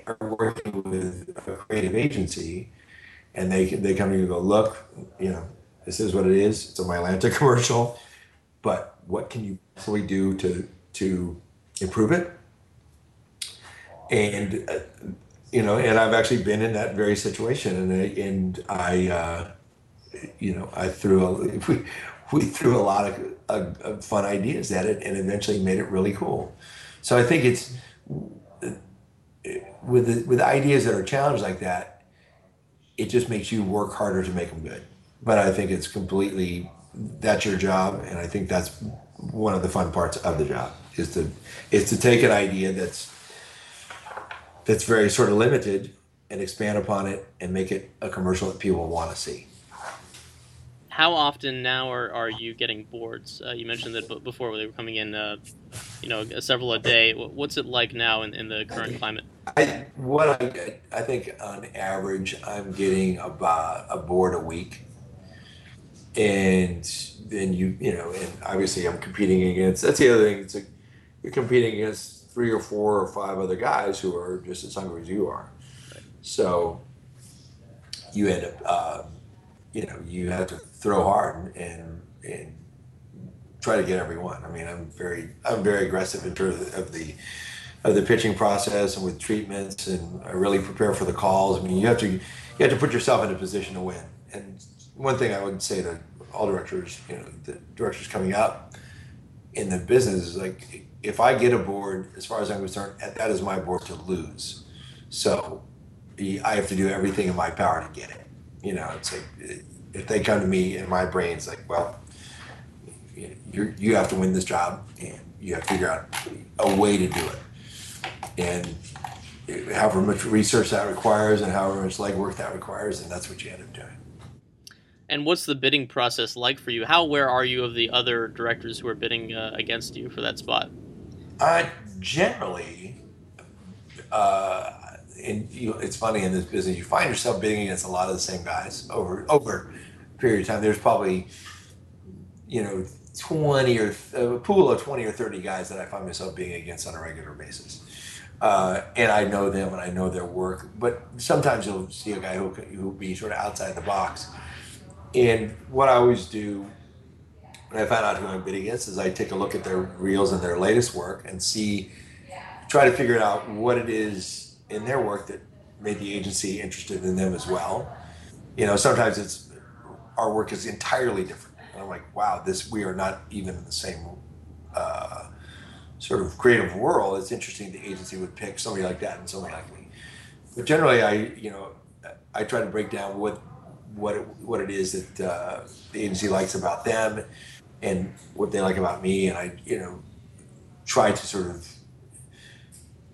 are working with a creative agency and they, they come to you and go, look, you know, this is what it is. It's a Mylanta [laughs] commercial, but what can you possibly do to, to improve it? And, uh, you know, and I've actually been in that very situation and I, and I, uh, you know, I threw a, [laughs] we, we threw a lot of uh, fun ideas at it and eventually made it really cool. So I think it's with with ideas that are challenged like that, it just makes you work harder to make them good. But I think it's completely that's your job, and I think that's one of the fun parts of the job is to is to take an idea that's that's very sort of limited and expand upon it and make it a commercial that people want to see how often now are, are you getting boards? Uh, you mentioned that before they were coming in, uh, you know, several a day. What's it like now in, in the current climate? I, what I I think on average, I'm getting about a board a week. And then you, you know, and obviously I'm competing against, that's the other thing. It's like you're competing against three or four or five other guys who are just as hungry as you are. So you end up, uh, you know, you have to throw hard and, and try to get everyone. I mean, I'm very I'm very aggressive in terms of the of the pitching process and with treatments, and I really prepare for the calls. I mean, you have to you have to put yourself in a position to win. And one thing I would say to all directors, you know, the directors coming up in the business is like, if I get a board, as far as I'm concerned, that is my board to lose. So I have to do everything in my power to get it. You know, it's like if they come to me and my brain's like, well, you you have to win this job, and you have to figure out a way to do it, and however much research that requires, and however much legwork that requires, and that's what you end up doing. And what's the bidding process like for you? How aware are you of the other directors who are bidding uh, against you for that spot? Uh, generally, uh, and you, it's funny in this business, you find yourself bidding against a lot of the same guys over over period of time. There's probably, you know, 20 or a pool of 20 or 30 guys that I find myself being against on a regular basis. Uh, and I know them and I know their work, but sometimes you'll see a guy who who be sort of outside the box. And what I always do when I find out who I'm bidding against is I take a look at their reels and their latest work and see, try to figure out what it is in their work that made the agency interested in them as well. You know, sometimes it's our work is entirely different. And I'm like, wow, this we are not even in the same uh, sort of creative world, it's interesting the agency would pick somebody like that and somebody like me. But generally, I you know I try to break down what what it, what it is that uh, the agency likes about them and what they like about me, and I you know try to sort of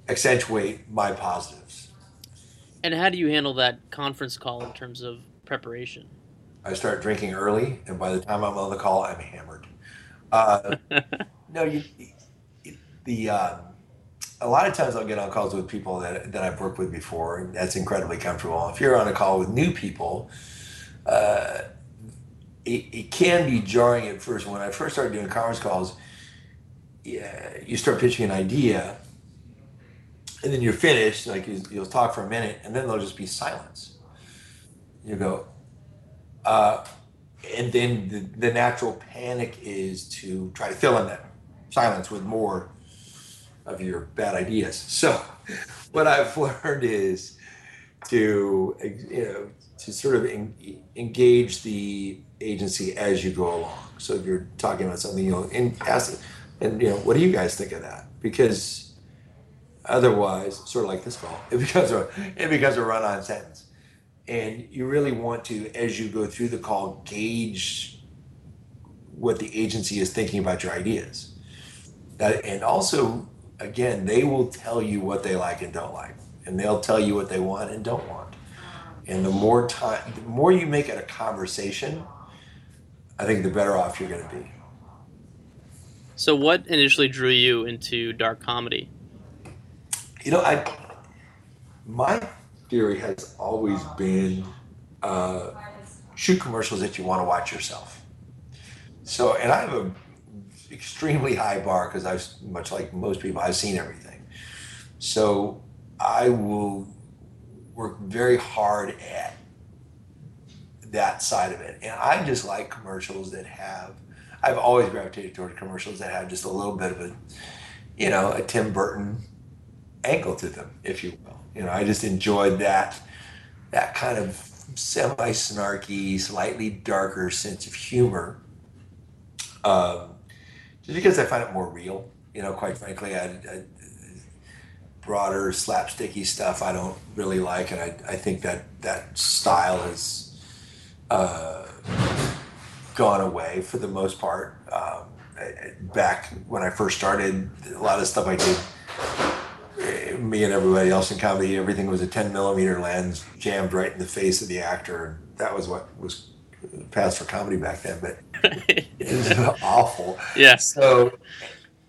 accentuate my positives. And how do you handle that conference call in terms of preparation? I start drinking early, and by the time I'm on the call, I'm hammered. Uh, [laughs] no, you, the um, a lot of times I'll get on calls with people that, that I've worked with before, and that's incredibly comfortable. If you're on a call with new people, uh, it, it can be jarring at first. When I first started doing conference calls, yeah, you start pitching an idea, and then you're finished. Like you, will talk for a minute, and then there'll just be silence. You go, uh, and then the, the natural panic is to try to fill in that silence with more of your bad ideas. So, [laughs] what I've [laughs] learned is to you know to sort of en- engage the agency as you go along. So if you're talking about something, you know, and ask, and you know, what do you guys think of that? Because otherwise, sort of like this call, it becomes a it becomes a run-on sentence, and you really want to, as you go through the call, gauge what the agency is thinking about your ideas, that, and also again, they will tell you what they like and don't like, and they'll tell you what they want and don't want. And the more time, the more you make it a conversation, I think the better off you're going to be. So, what initially drew you into dark comedy? You know, I my theory has always been uh, shoot commercials that you want to watch yourself. So, and I have a extremely high bar because I've much like most people, I've seen everything. So I will work very hard at that side of it. And I just like commercials that have I've always gravitated toward commercials that have just a little bit of a you know, a Tim Burton angle to them, if you will. You know, I just enjoyed that that kind of semi snarky, slightly darker sense of humor. Um, just because I find it more real. You know, quite frankly, I, I, broader slapsticky stuff I don't really like, and I, I think that that style has uh, gone away for the most part. Um, back when I first started, a lot of stuff I did, eh, me and everybody else in comedy, everything was a 10 millimeter lens jammed right in the face of the actor, and that was what was passed for comedy back then, but [laughs] it was awful. Yeah. So,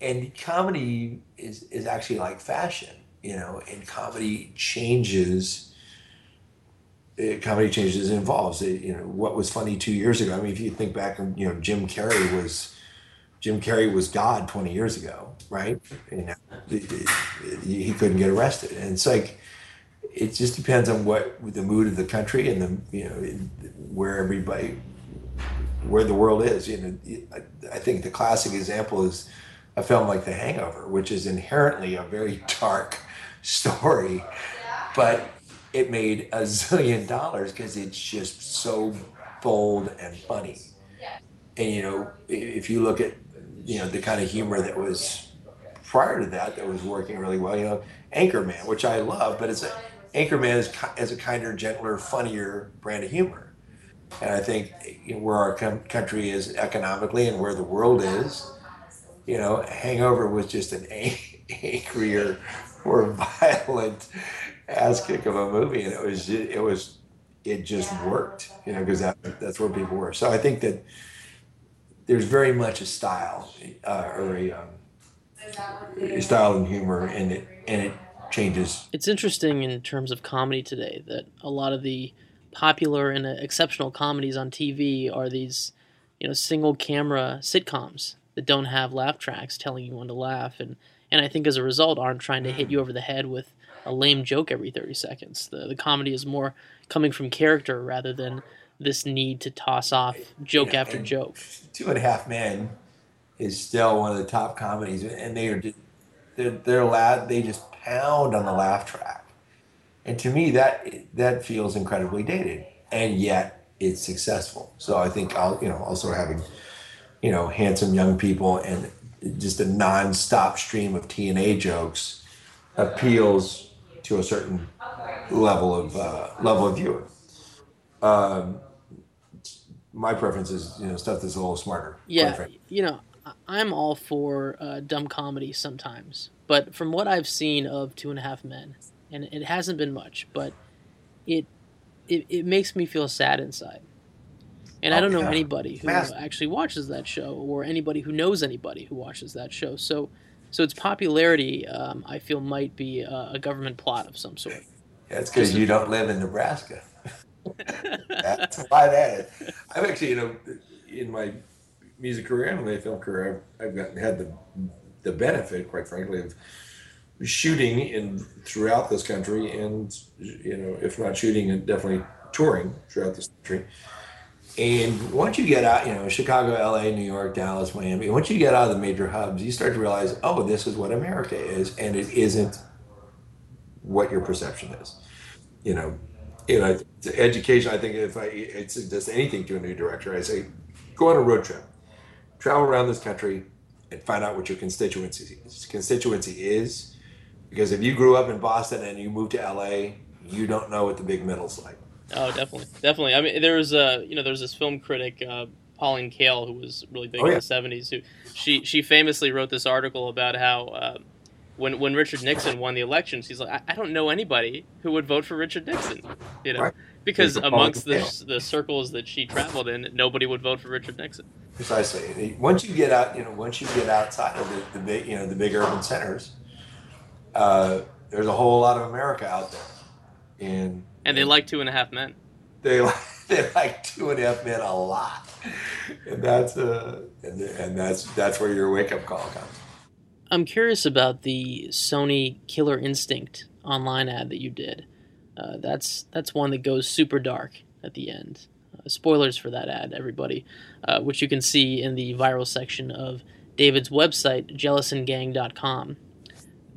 and comedy is is actually like fashion, you know, and comedy changes. It, uh, comedy changes involves it, you know what was funny two years ago. I mean, if you think back, you know Jim Carrey was Jim Carrey was God twenty years ago, right? And he couldn't get arrested, and it's like it just depends on what the mood of the country and the you know where everybody where the world is. You know, I think the classic example is a film like The Hangover, which is inherently a very dark story, but it made a zillion dollars because it's just so bold and funny. And you know, if you look at you know the kind of humor that was prior to that that was working really well, you know, Anchorman, which I love, but it's a Anchorman is, is a kinder, gentler, funnier brand of humor. And I think you know, where our com- country is economically and where the world is, you know, Hangover was just an [laughs] angrier, more [laughs] violent ass kick of a movie, and it was it was it just worked, you know, because that that's where people were. So I think that there's very much a style uh, or a, um, a style and humor, and it and it changes. It's interesting in terms of comedy today that a lot of the popular and exceptional comedies on TV are these, you know, single camera sitcoms that don't have laugh tracks telling you when to laugh, and and I think as a result aren't trying to hit hmm. you over the head with a lame joke every thirty seconds. The the comedy is more coming from character rather than this need to toss off joke yeah, after joke. Two and a Half Men is still one of the top comedies, and they are they're, they're loud. They just pound on the laugh track. And to me, that that feels incredibly dated, and yet it's successful. So I think I'll, you know, also having, you know, handsome young people and just a non-stop stream of TNA jokes appeals to a certain level of uh, level of viewer. Um, my preference is you know stuff that's a little smarter. Yeah, you know, I'm all for uh, dumb comedy sometimes, but from what I've seen of Two and a Half Men, and it hasn't been much, but it it, it makes me feel sad inside. And oh, I don't know anybody who actually watches that show, or anybody who knows anybody who watches that show. So, so its popularity, um, I feel, might be a, a, government plot of some sort. It's because you don't live in Nebraska. [laughs] That's why that is. I've actually, you know, in my music career and my film career, I've, I've gotten, had the the benefit, quite frankly, of shooting in throughout this country, and you know, if not shooting, definitely touring throughout this country. And once you get out, you know, Chicago, LA, New York, Dallas, Miami, once you get out of the major hubs, you start to realize, oh, this is what America is, and it isn't what your perception is. You know, you know, education. I think if I it suggest anything to a new director, I say, go on a road trip, travel around this country, and find out what your constituency constituency is. Because if you grew up in Boston and you moved to LA, you don't know what the big middle's like. Oh, definitely, definitely. I mean, there was a you know there was this film critic uh, Pauline Kael who was really big oh, yeah. in the '70s. Who she she famously wrote this article about how uh, when when Richard Nixon won the elections, he's like, I, I, don't know anybody who would vote for Richard Nixon, you know, right. because amongst the the circles that she traveled in, nobody would vote for Richard Nixon. Precisely. Once you get out, you know, once you get outside of the, the big, you know, the big urban centers, uh, there's a whole lot of America out there, and and they like Two and a Half Men. They like [laughs] they like Two and a Half Men a lot, and that's uh, and, and that's that's where your wake up call comes. I'm curious about the Sony Killer Instinct online ad that you did. Uh, that's that's one that goes super dark at the end. Uh, spoilers for that ad, everybody, uh, which you can see in the viral section of David's website, jellisongang.com.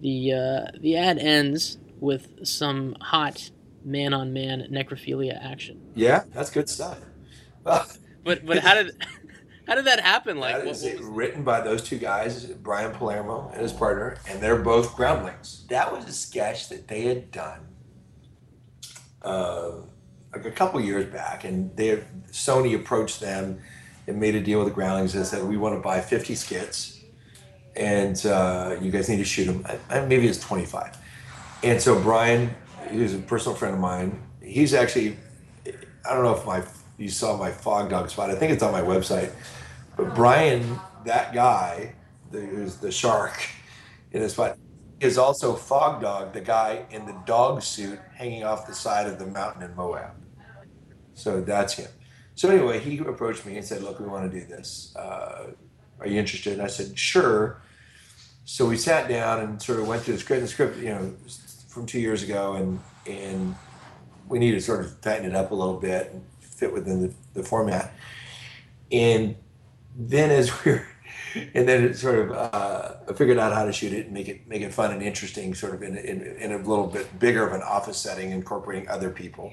The uh, the ad ends with some hot man on man necrophilia action. Yeah, that's good stuff. [laughs] but but how did [laughs] how did that happen? Like, that what, what written by those two guys, Brian Palermo and his partner, and they're both groundlings. That was a sketch that they had done uh, like a couple years back, and they Sony approached them and made a deal with the groundlings and said, "We want to buy 50 skits, and uh, you guys need to shoot them. Maybe it's 25." And so Brian he's a personal friend of mine. He's actually, I don't know if my you saw my Fogdog spot. I think it's on my website. But Brian, that guy, the, who's the shark in his spot, is also Fogdog, the guy in the dog suit hanging off the side of the mountain in Moab. So that's him. So anyway, he approached me and said, "Look, we want to do this. Uh, are you interested?" And I said, "Sure." So we sat down and sort of went through the script. The script, you know, from two years ago, and and we need to sort of tighten it up a little bit and fit within the, the format. And then as [laughs] we're and then it sort of uh, figured out how to shoot it and make it make it fun and interesting, sort of in, in, in a little bit bigger of an office setting, incorporating other people.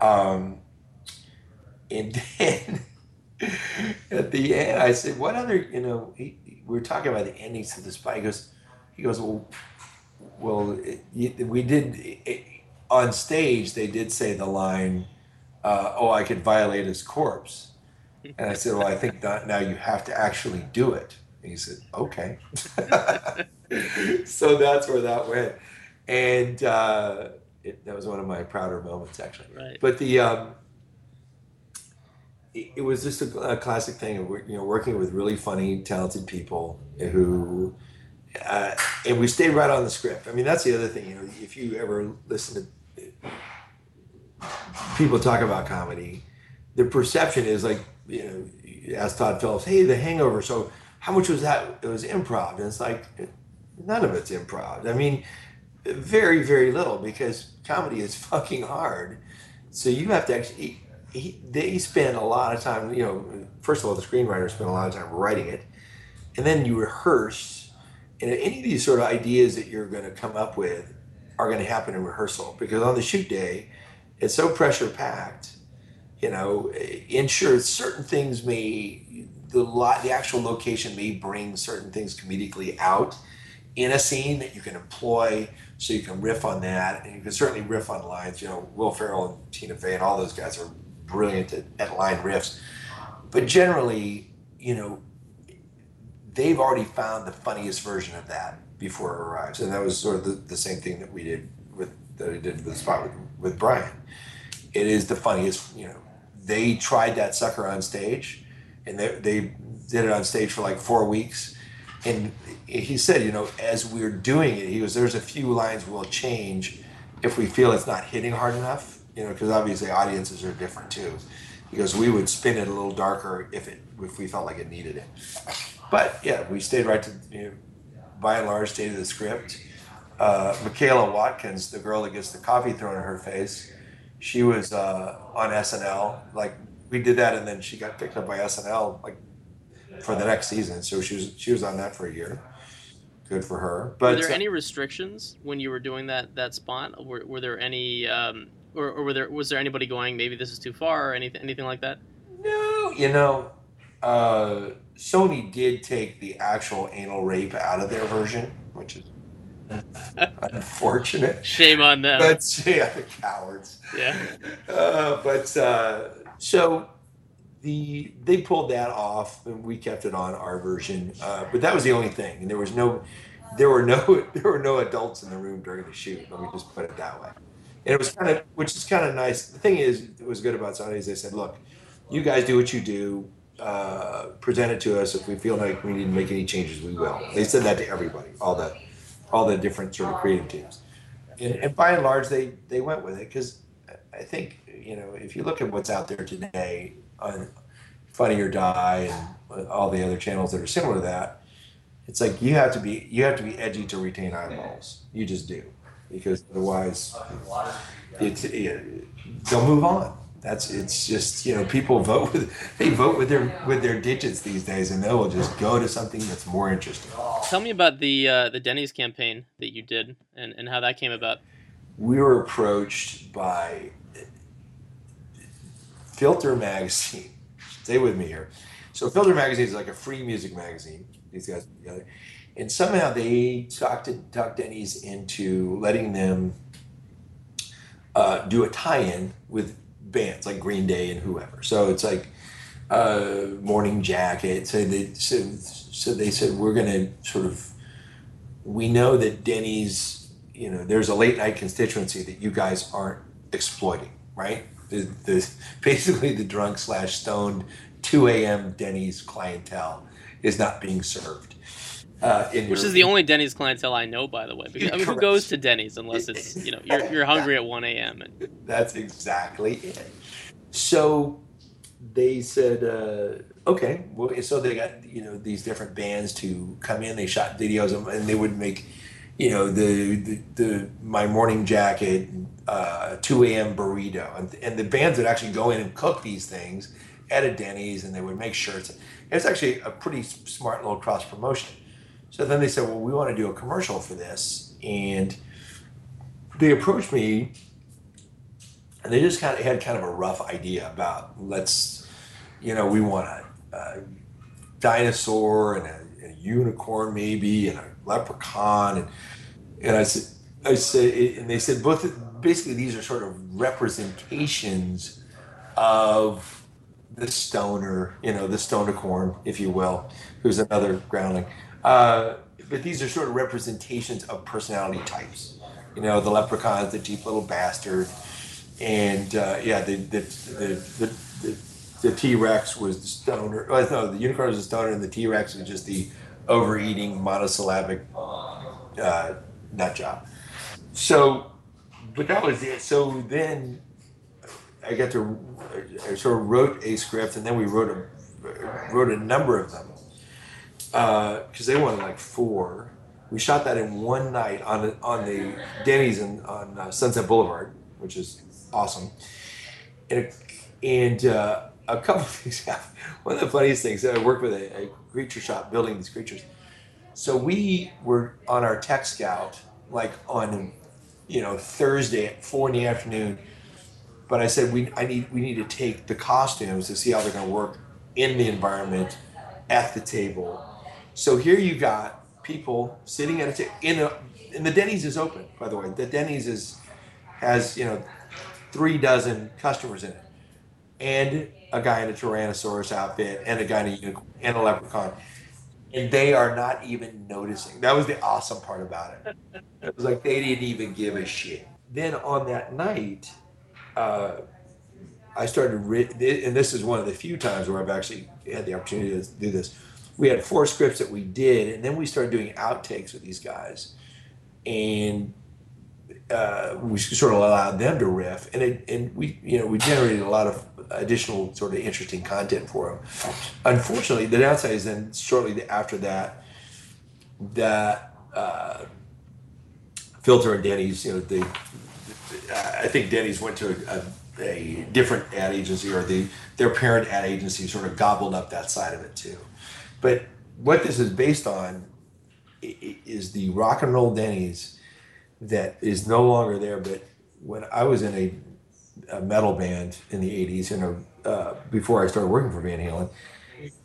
Um, and [laughs] then at the end, I said, "What other? You know, he, we were talking about the endings of the spy." He goes, "He goes, well, well, it, we did it, on stage. They did say the line, uh, "Oh, I could violate his corpse," and I said, "Well, I think now you have to actually do it." And he said, "Okay." [laughs] so that's where that went, and uh, it, that was one of my prouder moments, actually. Right. But the um, it, it was just a, a classic thing of you know working with really funny, talented people who uh, and we stayed right on the script. I mean, that's the other thing. You know, if you ever listen to people talk about comedy, the perception is like, you know, you ask Todd Phillips, "Hey, The Hangover." So, how much was that? It was improv, and it's like none of it's improv. I mean, very, very little because comedy is [laughs] fucking hard. So you have to actually. He, they spend a lot of time. You know, first of all, the screenwriters spend a lot of time writing it, and then you rehearse and any of these sort of ideas that you're going to come up with are going to happen in rehearsal because on the shoot day, it's so pressure packed. You know, ensure certain things may the lot, the actual location may bring certain things comedically out in a scene that you can employ, so you can riff on that, and you can certainly riff on lines. You know, Will Ferrell and Tina Fey and all those guys are brilliant at, at line riffs. But generally, you know, they've already found the funniest version of that before it arrives, and that was sort of the, the same thing that we did with that I did with the spot with, with Brian. It is the funniest, you know. They tried that sucker on stage, and they, they did it on stage for like four weeks. And he said, you know, as we're doing it, he goes, there's a few lines we'll change if we feel it's not hitting hard enough, you know, because obviously audiences are different too. He goes, we would spin it a little darker if it if we felt like it needed it. But yeah, we stayed right to, you know, by and large, stayed to the script. Uh, Michaela Watkins, the girl that gets the coffee thrown in her face, she was uh, on SNL. Like we did that, and then she got picked up by SNL like for the next season. So she was she was on that for a year. Good for her. But were there uh, any restrictions when you were doing that that spot? Were, were there any, um, or, or were there was there anybody going maybe this is too far or anything anything like that? No, you know, uh, Sony did take the actual anal rape out of their version, which is [laughs] unfortunate. Shame on them. But yeah, the cowards. Yeah. Uh, but uh, so the they pulled that off, and we kept it on our version. Uh, but that was the only thing, and there was no, there were no, [laughs] there were no adults in the room during the shoot. Let me just put it that way. And it was kind of, which is kind of nice. The thing is, it was good about Sony is they said, look, you guys do what you do. Uh, present it to us. If we feel like we need to make any changes, we will. They said that to everybody, all the all the different sort of creative teams. And, and by and large, they, they went with it because I think, you know, if you look at what's out there today on Funny or Die and all the other channels that are similar to that, it's like you have to be you have to be edgy to retain eyeballs. You just do because otherwise, it's it, they'll move on that's it's just you know people [laughs] vote with they vote with their with their digits these days and they will just go to something that's more interesting. Tell me about the uh, the denny's campaign that you did and, and how that came about. We were approached by filter magazine. Stay with me here. So filter magazine is like a free music magazine these guys together and somehow they talked to talked denny's into letting them uh, do a tie-in with bands like Green Day and whoever. So it's like uh, Morning Jacket. So they so, so they said we're going to sort of we know that Denny's you know there's a late night constituency that you guys aren't exploiting, right? The, the [laughs] basically the drunk slash stoned 2 a.m. Denny's clientele is not being served. Uh, Which is the only Denny's clientele I know, by the way. Because I mean, who goes to Denny's unless it's you know you're, you're hungry at one a.m. And... That's exactly it. So they said, uh, okay. Well, so they got you know these different bands to come in. They shot videos and they would make you know the the, the my morning jacket, uh, two a.m. burrito, and, and the bands would actually go in and cook these things at a Denny's, and they would make shirts. It's actually a pretty smart little cross promotion. So then they said, well, we want to do a commercial for this. And they approached me and they just kind of had kind of a rough idea about let's, you know, we want a, a dinosaur and a, a, unicorn maybe and a leprechaun. And, and I said, I said, and they said both, basically these are sort of representations of the stoner, you know, the stoner corn, if you will, who's another groundling. Uh, but these are sort of representations of personality types. You know, the leprechaun is the cheap little bastard, and uh, yeah, the the the, the, the, the T Rex was the stoner. Oh, no, the unicorn was the stoner, and the T Rex was just the overeating monosyllabic uh, nut job. So, but that was it. So then I got to I sort of wrote a script, and then we wrote a wrote a number of them because uh, they wanted like four. We shot that in one night on on the Denny's in, on uh, Sunset Boulevard, which is awesome. And, and uh, a couple of [laughs] things happened. One of the funniest things, that I worked with a, a creature shop building these creatures. So we were on our tech scout, like on, you know, Thursday at four in the afternoon. But I said we I need we need to take the costumes to see how they're going to work in the environment at the table. So here you got people sitting at a table in a, and the Denny's is open, by the way. The Denny's is has you know three dozen customers in it, and a guy in a Tyrannosaurus outfit, and a guy in a unicorn, and a leprechaun, and they are not even noticing. That was the awesome part about it. It was like they didn't even give a shit. Then on that night, uh, I started, re- and this is one of the few times where I've actually had the opportunity to do this. We had four scripts that we did, and then we started doing outtakes with these guys, and uh, we sort of allowed them to riff, and it, and we you know we generated a lot of additional sort of interesting content for them. Unfortunately, the downside is then shortly after that, that uh, filter and Denny's, you know, they, I think Denny's went to a, a a different ad agency or the their parent ad agency sort of gobbled up that side of it too. But what this is based on is the rock and roll Denny's that is no longer there. But when I was in a, a metal band in the '80s, you know, uh, before I started working for Van Halen,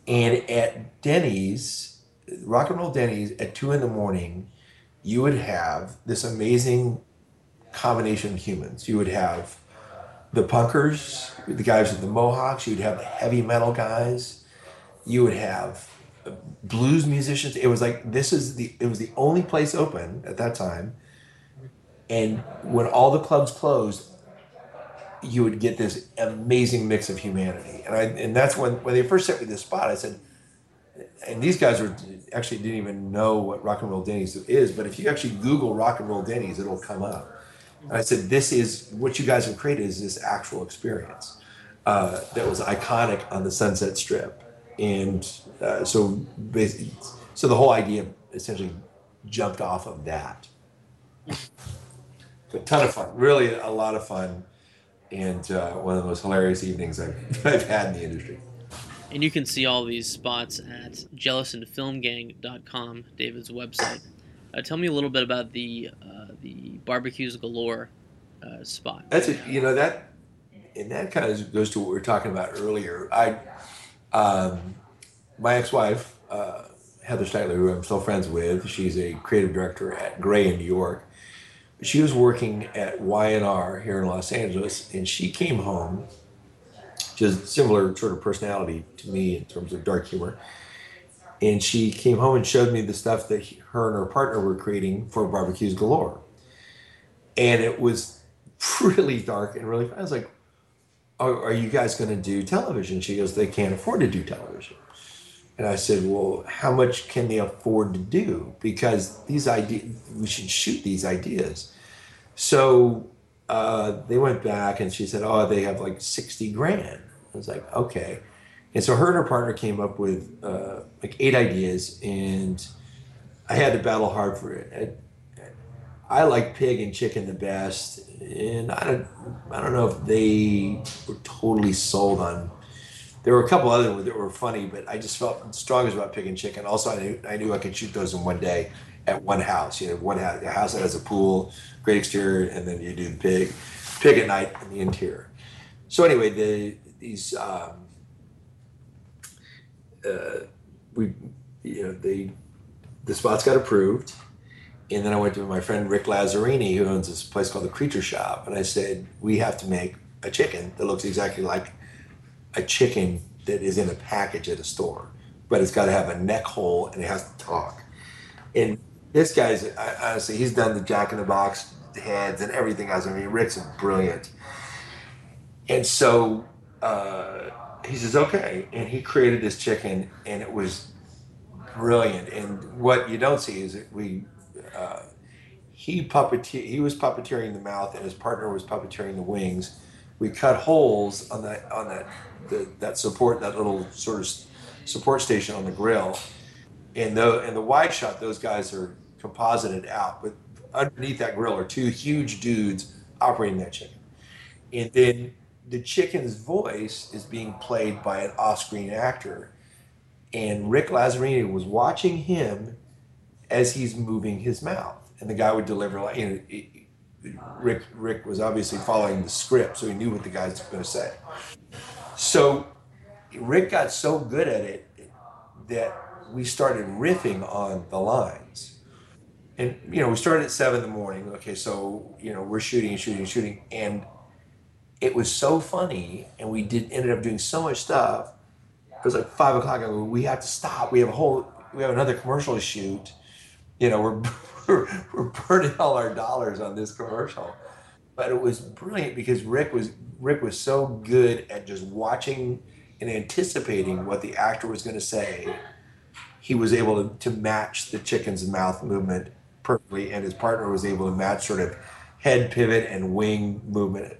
and at Denny's, rock and roll Denny's, at two in the morning, you would have this amazing combination of humans. You would have the punkers, the guys with the mohawks. You'd have the heavy metal guys. You would have blues musicians. It was like this is the it was the only place open at that time. And when all the clubs closed, you would get this amazing mix of humanity. And I and that's when when they first sent me this spot, I said, and these guys were actually didn't even know what rock and roll Denny's is, but if you actually Google rock and roll Denny's, it'll come up. And I said, this is what you guys have created is this actual experience uh, that was iconic on the Sunset Strip. And uh, so, so the whole idea essentially jumped off of that. a ton of fun, really a lot of fun, and uh, one of the most hilarious evenings I've, [laughs] I've had in the industry. And you can see all these spots at jealousandfilmgang.com, David's website. Uh, tell me a little bit about the uh, the barbecues galore uh, spot. That's a, you know that, and that kind of goes to what we were talking about earlier. I, um, my ex-wife uh, Heather Steitler, who I'm still friends with, she's a creative director at Grey in New York. She was working at Y&R here in Los Angeles, and she came home. Just similar sort of personality to me in terms of dark humor and she came home and showed me the stuff that her and her partner were creating for barbecues galore and it was [laughs] really dark and really i was like are, are you guys going to do television? She goes they can't afford to do television. And i said well how much can they afford to do? Because these ideas we should shoot these ideas. So uh, they went back and she said oh they have like 60 grand. I was like okay. And so her and her partner came up with uh, like eight ideas, and I had to battle hard for it. I, like pig and chicken the best, and I don't, I don't know if they were totally sold on. There were a couple other ones that were funny, but I just felt the strongest about pig and chicken. Also, I knew I knew I could shoot those in one day at one house. You know, one house, a house that has a pool, great exterior, and then you do the pig, pig at night in the interior. So anyway, the these. Um, uh, we, you know, they, the spots got approved. And then I went to my friend Rick Lazzarini, who owns this place called the Creature Shop, and I said, "We have to make a chicken that looks exactly like a chicken that is in a package at a store, but it's got to have a neck hole and it has to talk." And this guy's honestly, he's done the Jack in the Box heads and everything else. I mean, Rick's brilliant. And so uh, he says, okay. And he created this chicken, and it was brilliant. And what you don't see is that we, uh, he puppeteer, he was puppeteering the mouth, and his partner was puppeteering the wings. We cut holes on that on that the, that support that little sort of support station on the grill, and the and the wide shot those guys are composited out, but underneath that grill are two huge dudes operating that chicken, and then the chicken's voice is being played by an off-screen actor, and Rick Lazzarini was watching him as he's moving his mouth, and the guy would deliver like you know, Rick Rick was obviously following the script, so he knew what the guy's going to say. So Rick got so good at it that we started riffing on the lines. And you know, we started at seven in the morning. Okay, so you know, we're shooting and shooting and shooting, and it was so funny, and we did ended up doing so much stuff. It was like five o'clock, and we have to stop. We have a whole, we have another commercial to shoot. You know, we're [laughs] we're, we're burning all our dollars on this commercial, but it was brilliant because Rick was Rick was so good at just watching and anticipating what the actor was going to say. He was able to, to match the chicken's mouth movement perfectly, and his partner was able to match sort of head pivot and wing movement.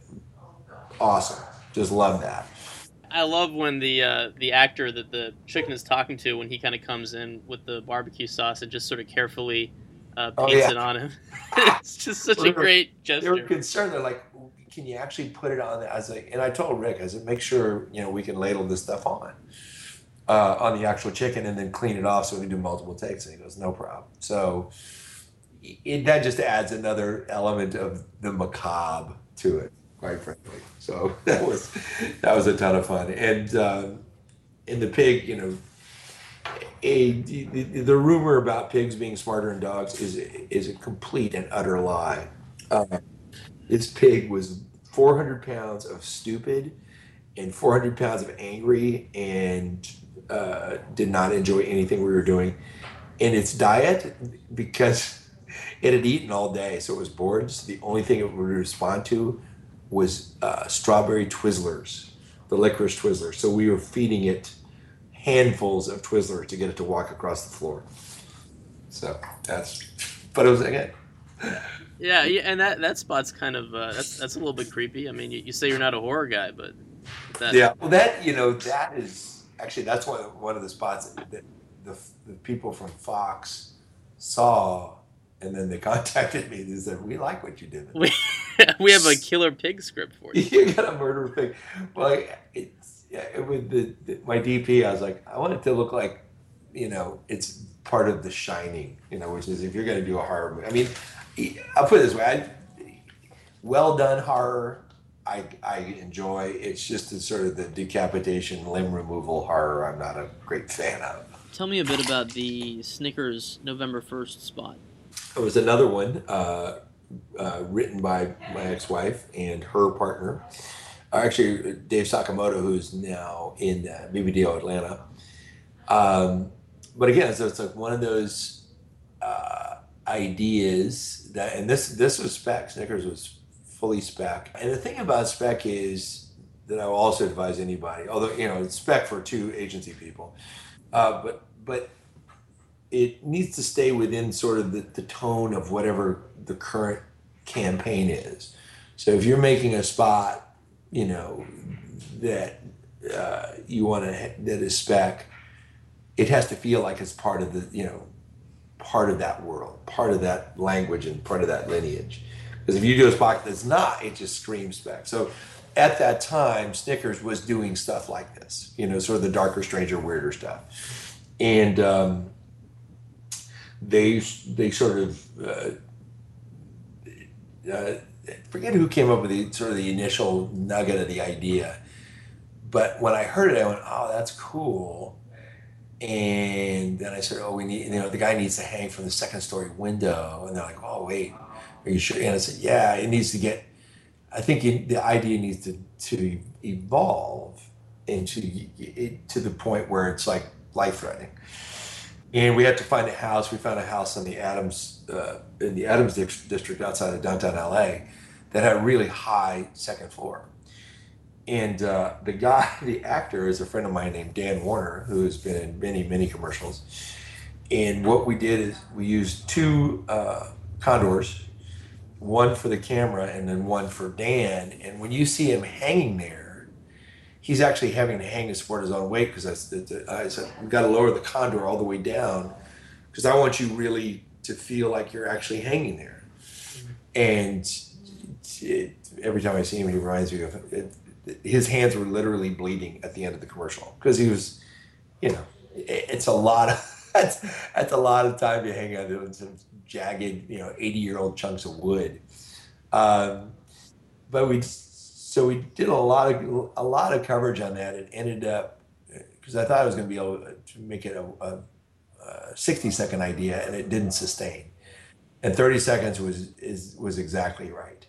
Awesome, just love that. I love when the uh, the actor that the chicken is talking to when he kind of comes in with the barbecue sauce and just sort of carefully uh, Oh, paints yeah. it on him. [laughs] it's just such a great gesture. They were concerned. They're like, "Can you actually put it on?" As like, and I told Rick, I said, "Make sure you know we can ladle this stuff on uh, on the actual chicken and then clean it off so we can do multiple takes." And he goes, "No problem." So it, that just adds another element of the macabre to it, quite frankly. So [laughs] that was that was a ton of fun. And um, in the pig, you know, a the, the, rumor about pigs being smarter than dogs is is a complete and utter lie. Uh, this pig was 400 pounds of stupid and 400 pounds of angry and uh, did not enjoy anything we were doing. In its diet, because [laughs] it had eaten all day, so it was bored. So the only thing it would respond to was uh, strawberry Twizzlers, the licorice Twizzlers. So we were feeding it handfuls of Twizzlers to get it to walk across the floor. So that's, but it was again. Yeah, yeah, and that that spot's kind of uh, that's that's a little bit creepy. I mean, you, you say you're not a horror guy, but that, Yeah, well, that you know, that is actually that's one one of the spots that the, the people from Fox saw, and then they contacted me. And they said, "We like what you did. we [laughs] we have a [laughs] killer pig script for you. you got a murder pig." Well, it's yeah, with the, the my DP, I was like, I want it to look like, you know, it's part of The Shining. You know, which is if you're going to do a horror movie. I mean, I'll put it this way: I, well done horror. I, I enjoy. It's just the sort of the decapitation, limb removal horror. I'm not a great fan of. Tell me a bit about the Snickers November first spot. It was another one uh, uh, written by my ex-wife and her partner. Uh, Actually, Dave Sakamoto, who's now in uh, BBDO Atlanta. Um, but again, so it's like one of those uh, ideas that, and this this was spec. Snickers was fully spec. And the thing about spec is that I will also advise anybody, although you know spec for two agency people, uh, but but it needs to stay within sort of the, the tone of whatever the current campaign is. So if you're making a spot, you know, that uh, you want to that is spec, it has to feel like it's part of the you know part of that world, part of that language, and part of that lineage. Because if you do a spot that's not, it just screams spec. So at that time, Snickers was doing stuff like this, you know, sort of the darker, stranger, weirder stuff, and um, they they sort of uh, uh, forget who came up with the sort of the initial nugget of the idea, but when I heard it, I went, "Oh, that's cool." And then I said, "Oh, we need, you know, the guy needs to hang from the second story window." And they're like, "Oh, wait, are you sure?" And I said, "Yeah, it needs to get. I think it, the idea needs to to evolve into to the point where it's like life threatening." And we had to find a house. We found a house in the Adams uh, in the Adams district outside of downtown LA that had a really high second floor. And uh, the guy, [laughs] the actor, is a friend of mine named Dan Warner, who has been in many, many commercials. And what we did is we used two uh, condors, one for the camera and then one for Dan. And when you see him hanging there, he's actually having to hang to support his own weight because I, I said, we've got to lower the condor all the way down because I want you really to feel like you're actually hanging there. And it, every time I see him, he reminds me of it, his hands were literally bleeding at the end of the commercial because he was, you know, it, it's a lot of [laughs] that's, that's a lot of time to hang out on some jagged, you know, eighty year old chunks of wood. Um, but we so we did a lot of a lot of coverage on that. It ended up because I thought I was going to be able to make it a, a, a 60 second idea, and it didn't sustain. And 30 seconds was is was exactly right.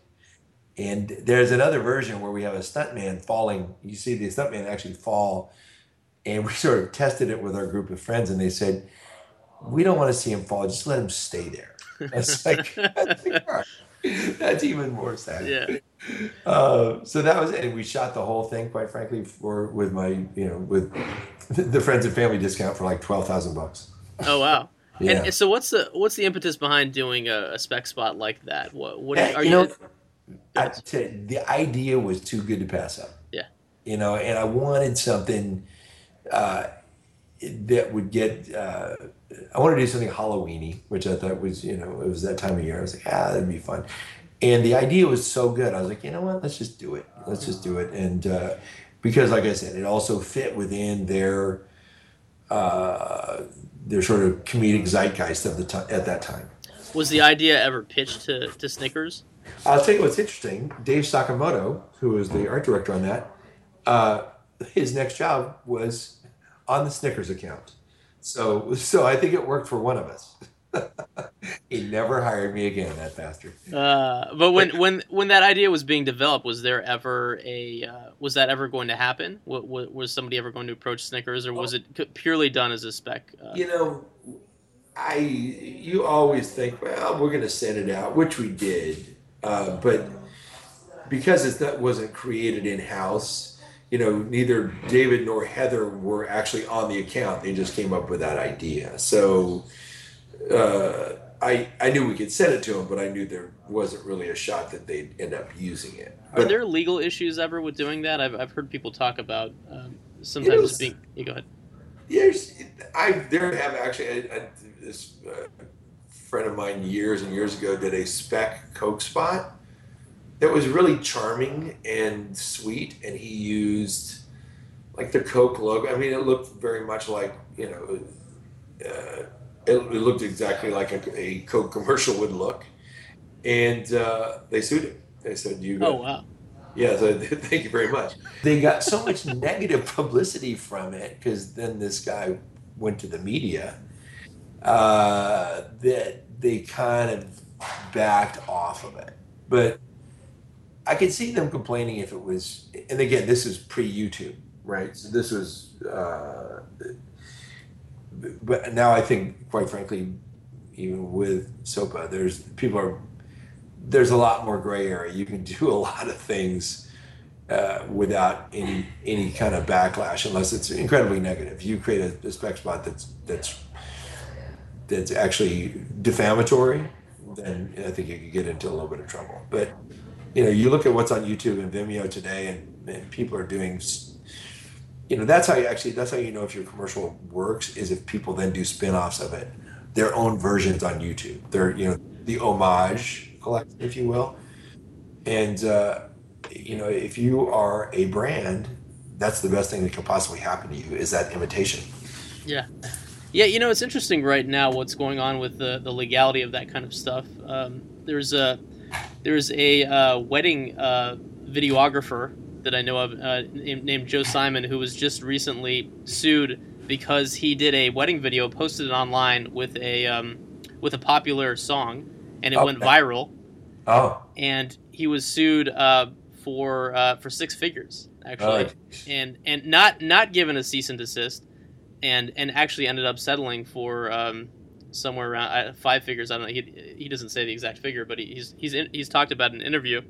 And there's another version where we have a stuntman falling. You see the stuntman actually fall, and we [laughs] sort of tested it with our group of friends, and they said, "We don't want to see him fall. Just let him stay there." [laughs] It's like that's [laughs] even more sad. Yeah. Uh, so that was it. And we shot the whole thing, quite frankly, for with my you know with the friends and family discount for like twelve thousand bucks. Oh wow. Yeah. And so what's the what's the impetus behind doing a, a spec spot like that? What what are you you? know, I, to, the idea was too good to pass up. Yeah. You know, and I wanted something uh, that would get. Uh, I wanted to do something Halloweeny, which I thought was, you know, it was that time of year. I was like, ah, that'd be fun. And the idea was so good. I was like, you know what? Let's just do it. Let's just do it. And uh, because, like I said, it also fit within their uh, their sort of comedic zeitgeist of the time at that time. was the idea ever pitched to, to Snickers? I'll tell you what's interesting. Dave Sakamoto, who was the art director on that, uh, his next job was on the Snickers account. So, [laughs] so I think it worked for one of us. [laughs] he never hired me again, that bastard. Uh, but when, when when that idea was being developed, was there ever a uh, was that ever going to happen? Was, was somebody ever going to approach Snickers, or was it purely done as a spec? Uh, You know, I you always think, well, we're going to send it out, which we did, uh, but because it that wasn't created in house, you know, neither David nor Heather were actually on the account. They just came up with that idea. So uh, I I knew we could send it to them, but I knew there wasn't really a shot that they'd end up using it. Are there legal issues ever with doing that? I've, I've heard people talk about um, sometimes being. You go ahead. Yes, I there have actually I, I, this uh, friend of mine years and years ago did a spec Coke spot that was really charming and sweet, and he used like the Coke logo. I mean, it looked very much like you know, uh, it, it looked exactly like a, a Coke commercial would look, and uh, they sued him. They said, "You Oh wow. yeah, so [laughs] thank you very much. They got so much [laughs] negative publicity from it because then this guy went to the media uh, that they kind of backed off of it. But I could see them complaining if it was, and again, this is pre YouTube, right? So this was, uh, but now I think, quite frankly, even with SOPA, there's people are there's a lot more gray area. You can [laughs] do a lot of things uh, without any any kind of backlash, unless it's incredibly negative. You create a, a spec spot that's that's that's actually defamatory, then I think you could get into a little bit of trouble. But you know, you look at what's on YouTube and Vimeo today, and, and people are doing. You know, that's how you actually that's how you know if your commercial works is if people then do spin-offs of it, their own versions on YouTube. They're you know the homage collection, if you will. And uh, you know, if you are a brand, that's the best thing that could possibly happen to you is that imitation. Yeah. Yeah, you know, it's interesting right now what's going on with the, the legality of that kind of stuff. Um, there's a there's a uh, wedding uh, videographer that I know of uh, named, named Joe Simon who was just recently sued because he did a wedding video, posted it online with a um, with a popular song, and it went viral. Oh, And he was sued uh, for uh, for six figures actually right. and and not not given a cease and desist, and and actually ended up settling for um, somewhere around five figures. I don't know. He, he doesn't say the exact figure, but he's he's in, he's talked about in an interview.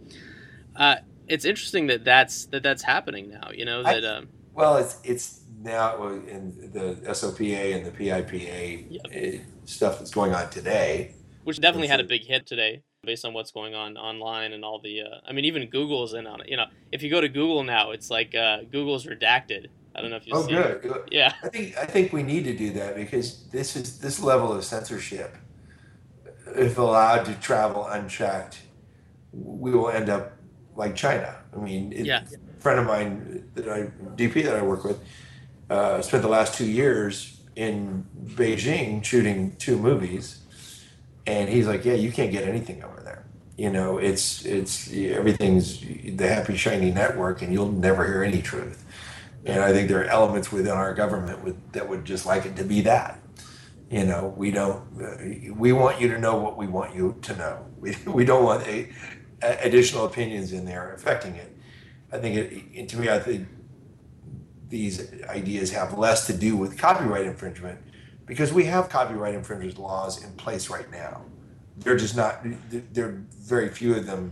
Uh, it's interesting that that's that that's happening now. You know I- that um, Well, it's it's now in the SOPA and the PIPA Yep. uh, stuff that's going on today. which definitely had a big hit today based on what's going on online and all the. Uh, I mean, even Google's in on it. You know, if you go to Google now, it's like uh, Google's redacted. I don't know if you Oh, good. good. Yeah. I think I think we need to do that because this is this level of censorship. If allowed to travel unchecked, we will end up like China. I mean, it, Yeah. a friend of mine that I DP that I work with uh, spent the last two years in Beijing shooting two movies, and he's like, "Yeah, you can't get anything over there. You know, it's it's everything's the happy shiny network, and you'll never hear any truth." And I think there are elements within our government that would just like it to be that. You know, we don't. Uh, we want you to know what we want you to know. [laughs] We, we don't want a, a additional opinions in there affecting it. I think it, to me, I think these ideas have less to do with copyright infringement because we have copyright infringement laws in place right now. They're just not. There, very few of them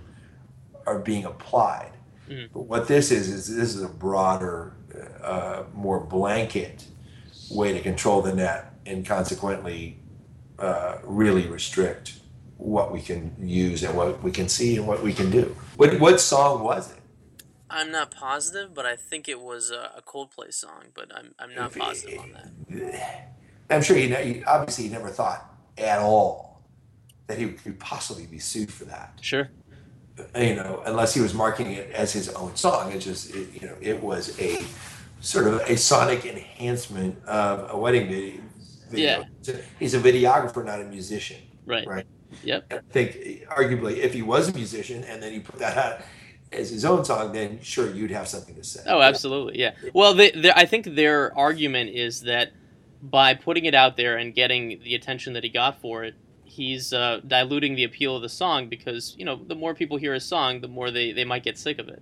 are being applied. Mm. But what this is is this is a broader, uh, more blanket way to control the net and consequently uh, really restrict what we can use and what we can see and what we can do. What what song was it? I'm not positive, but I think it was a, a Coldplay song, but I'm I'm not positive on that. [sighs] I'm sure you he obviously he never thought at all that he could possibly be sued for that. Sure. You know, unless he was marketing it as his own song. It just it, you know it was a sort of a sonic enhancement of a wedding video. Yeah. He's a videographer, not a musician. Right. Right. Yep. I think arguably if he was a musician and then he put that out as his own song, then sure you'd have something to say. Oh, absolutely, yeah. Well, they, they, I think their argument is that by putting it out there and getting the attention that he got for it, he's uh, diluting the appeal of the song because you know the more people hear a song, the more they, they might get sick of it.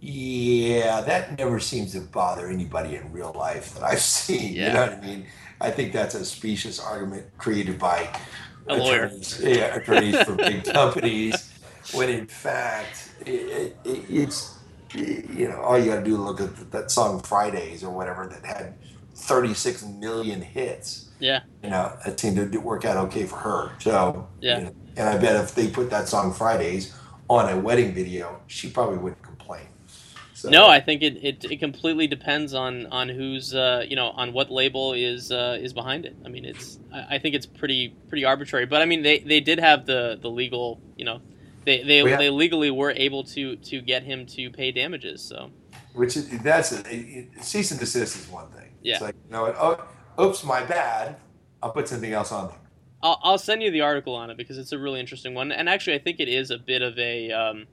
Yeah, that never seems to bother anybody in real life that I've [laughs] seen. Yeah. You know what I mean? I think that's a specious argument created by a attorneys, lawyer. Yeah, attorneys for big [laughs] companies. When in fact, it, it, it's you know all you got to do is look at that song Fridays or whatever that had 36 million hits. Yeah. You know, it seemed to work out okay for her. So yeah. You know, and I bet if they put that song Fridays on a wedding video, she probably wouldn't complain. So. No, I think it, it, it completely depends on on who's uh, you know on what label is uh, is behind it. I mean, it's I, I think it's pretty pretty arbitrary. But I mean, they, they did have the the legal you know they they, yeah. they legally were able to to get him to pay damages. So which is that's a, cease and desist is one thing. Yeah. It's like you know oh oops my bad. I'll put something else on there. I'll, I'll send you the article on it because it's a really interesting one, and actually I think it is a bit of a um,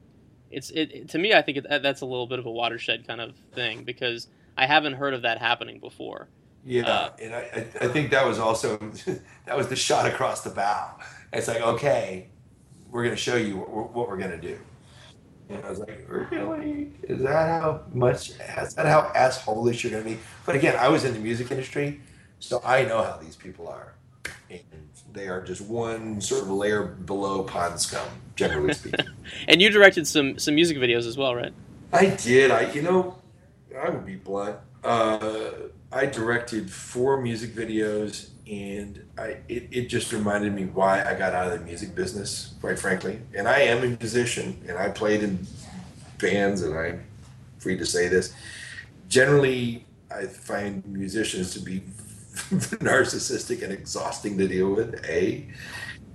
it's it to me I think it, that's a little bit of a watershed kind of thing because I haven't heard of that happening before. Yeah, uh, and I, I think that was also [laughs] that was the shot across the bow. It's like okay, we're going to show you what, what we're going to do. And I was like, really? Is that how much? Is that how assholeish you're going to be? But again, I was in the music industry, so I know how these people are. And they are just one sort of layer below pond scum, generally [laughs] speaking. and you directed some some music videos as well, right? I did. I, you know, I would be blunt. Uh, I directed four music videos and I it, it just reminded me why I got out of the music business, quite frankly. And I am a musician, and I played in bands, and I'm free to say this. Generally, I find musicians to be [laughs] narcissistic and exhausting to deal with. A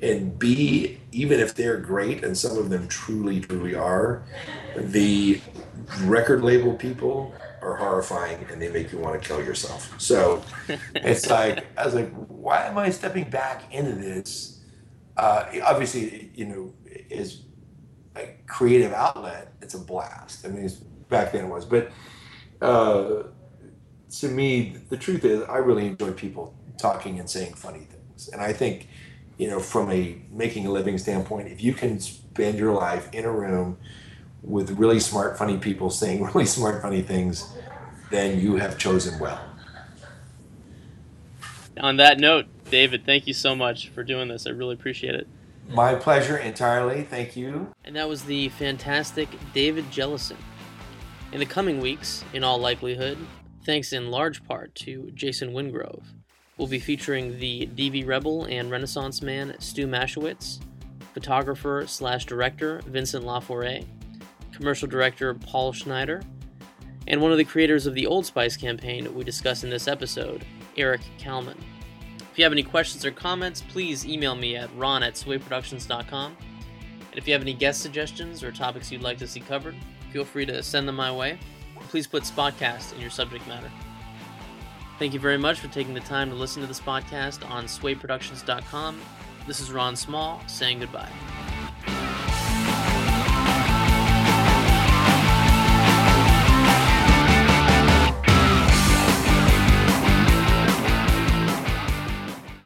and B, even if they're great, and some of them truly, truly are, the record label people are horrifying and they make you want to kill yourself. So [laughs] it's like I was like, why am I stepping back into this? Uh, obviously, you know, is a creative outlet. It's a blast. I mean, back then it was, but uh, to me, the truth is, I really enjoy people talking and saying funny things, and I think. You know, from a making a living standpoint, if you can spend your life in a room with really smart, funny people saying [laughs] really smart, funny things, then you have chosen well. On that note, David, thank you so much for doing this. I really appreciate it. My pleasure entirely. Thank you. And that was the fantastic David Jellison. In the coming weeks, in all likelihood, thanks in large part to Jason Wingrove, we'll be featuring the DV Rebel and Renaissance man Stu Maschwitz, photographer slash director Vincent Laforet, commercial director Paul Schneider, and one of the creators of the Old Spice campaign we discussed in this episode, Eric Kallman. If you have any questions or comments, please email me at ron at swayproductions.com. And if you have any guest suggestions or topics you'd like to see covered, feel free to send them my way. Please put Spotcast in your subject matter. Thank you very much for taking the time to listen to this podcast on swayproductions.com. This is Ron Small saying goodbye.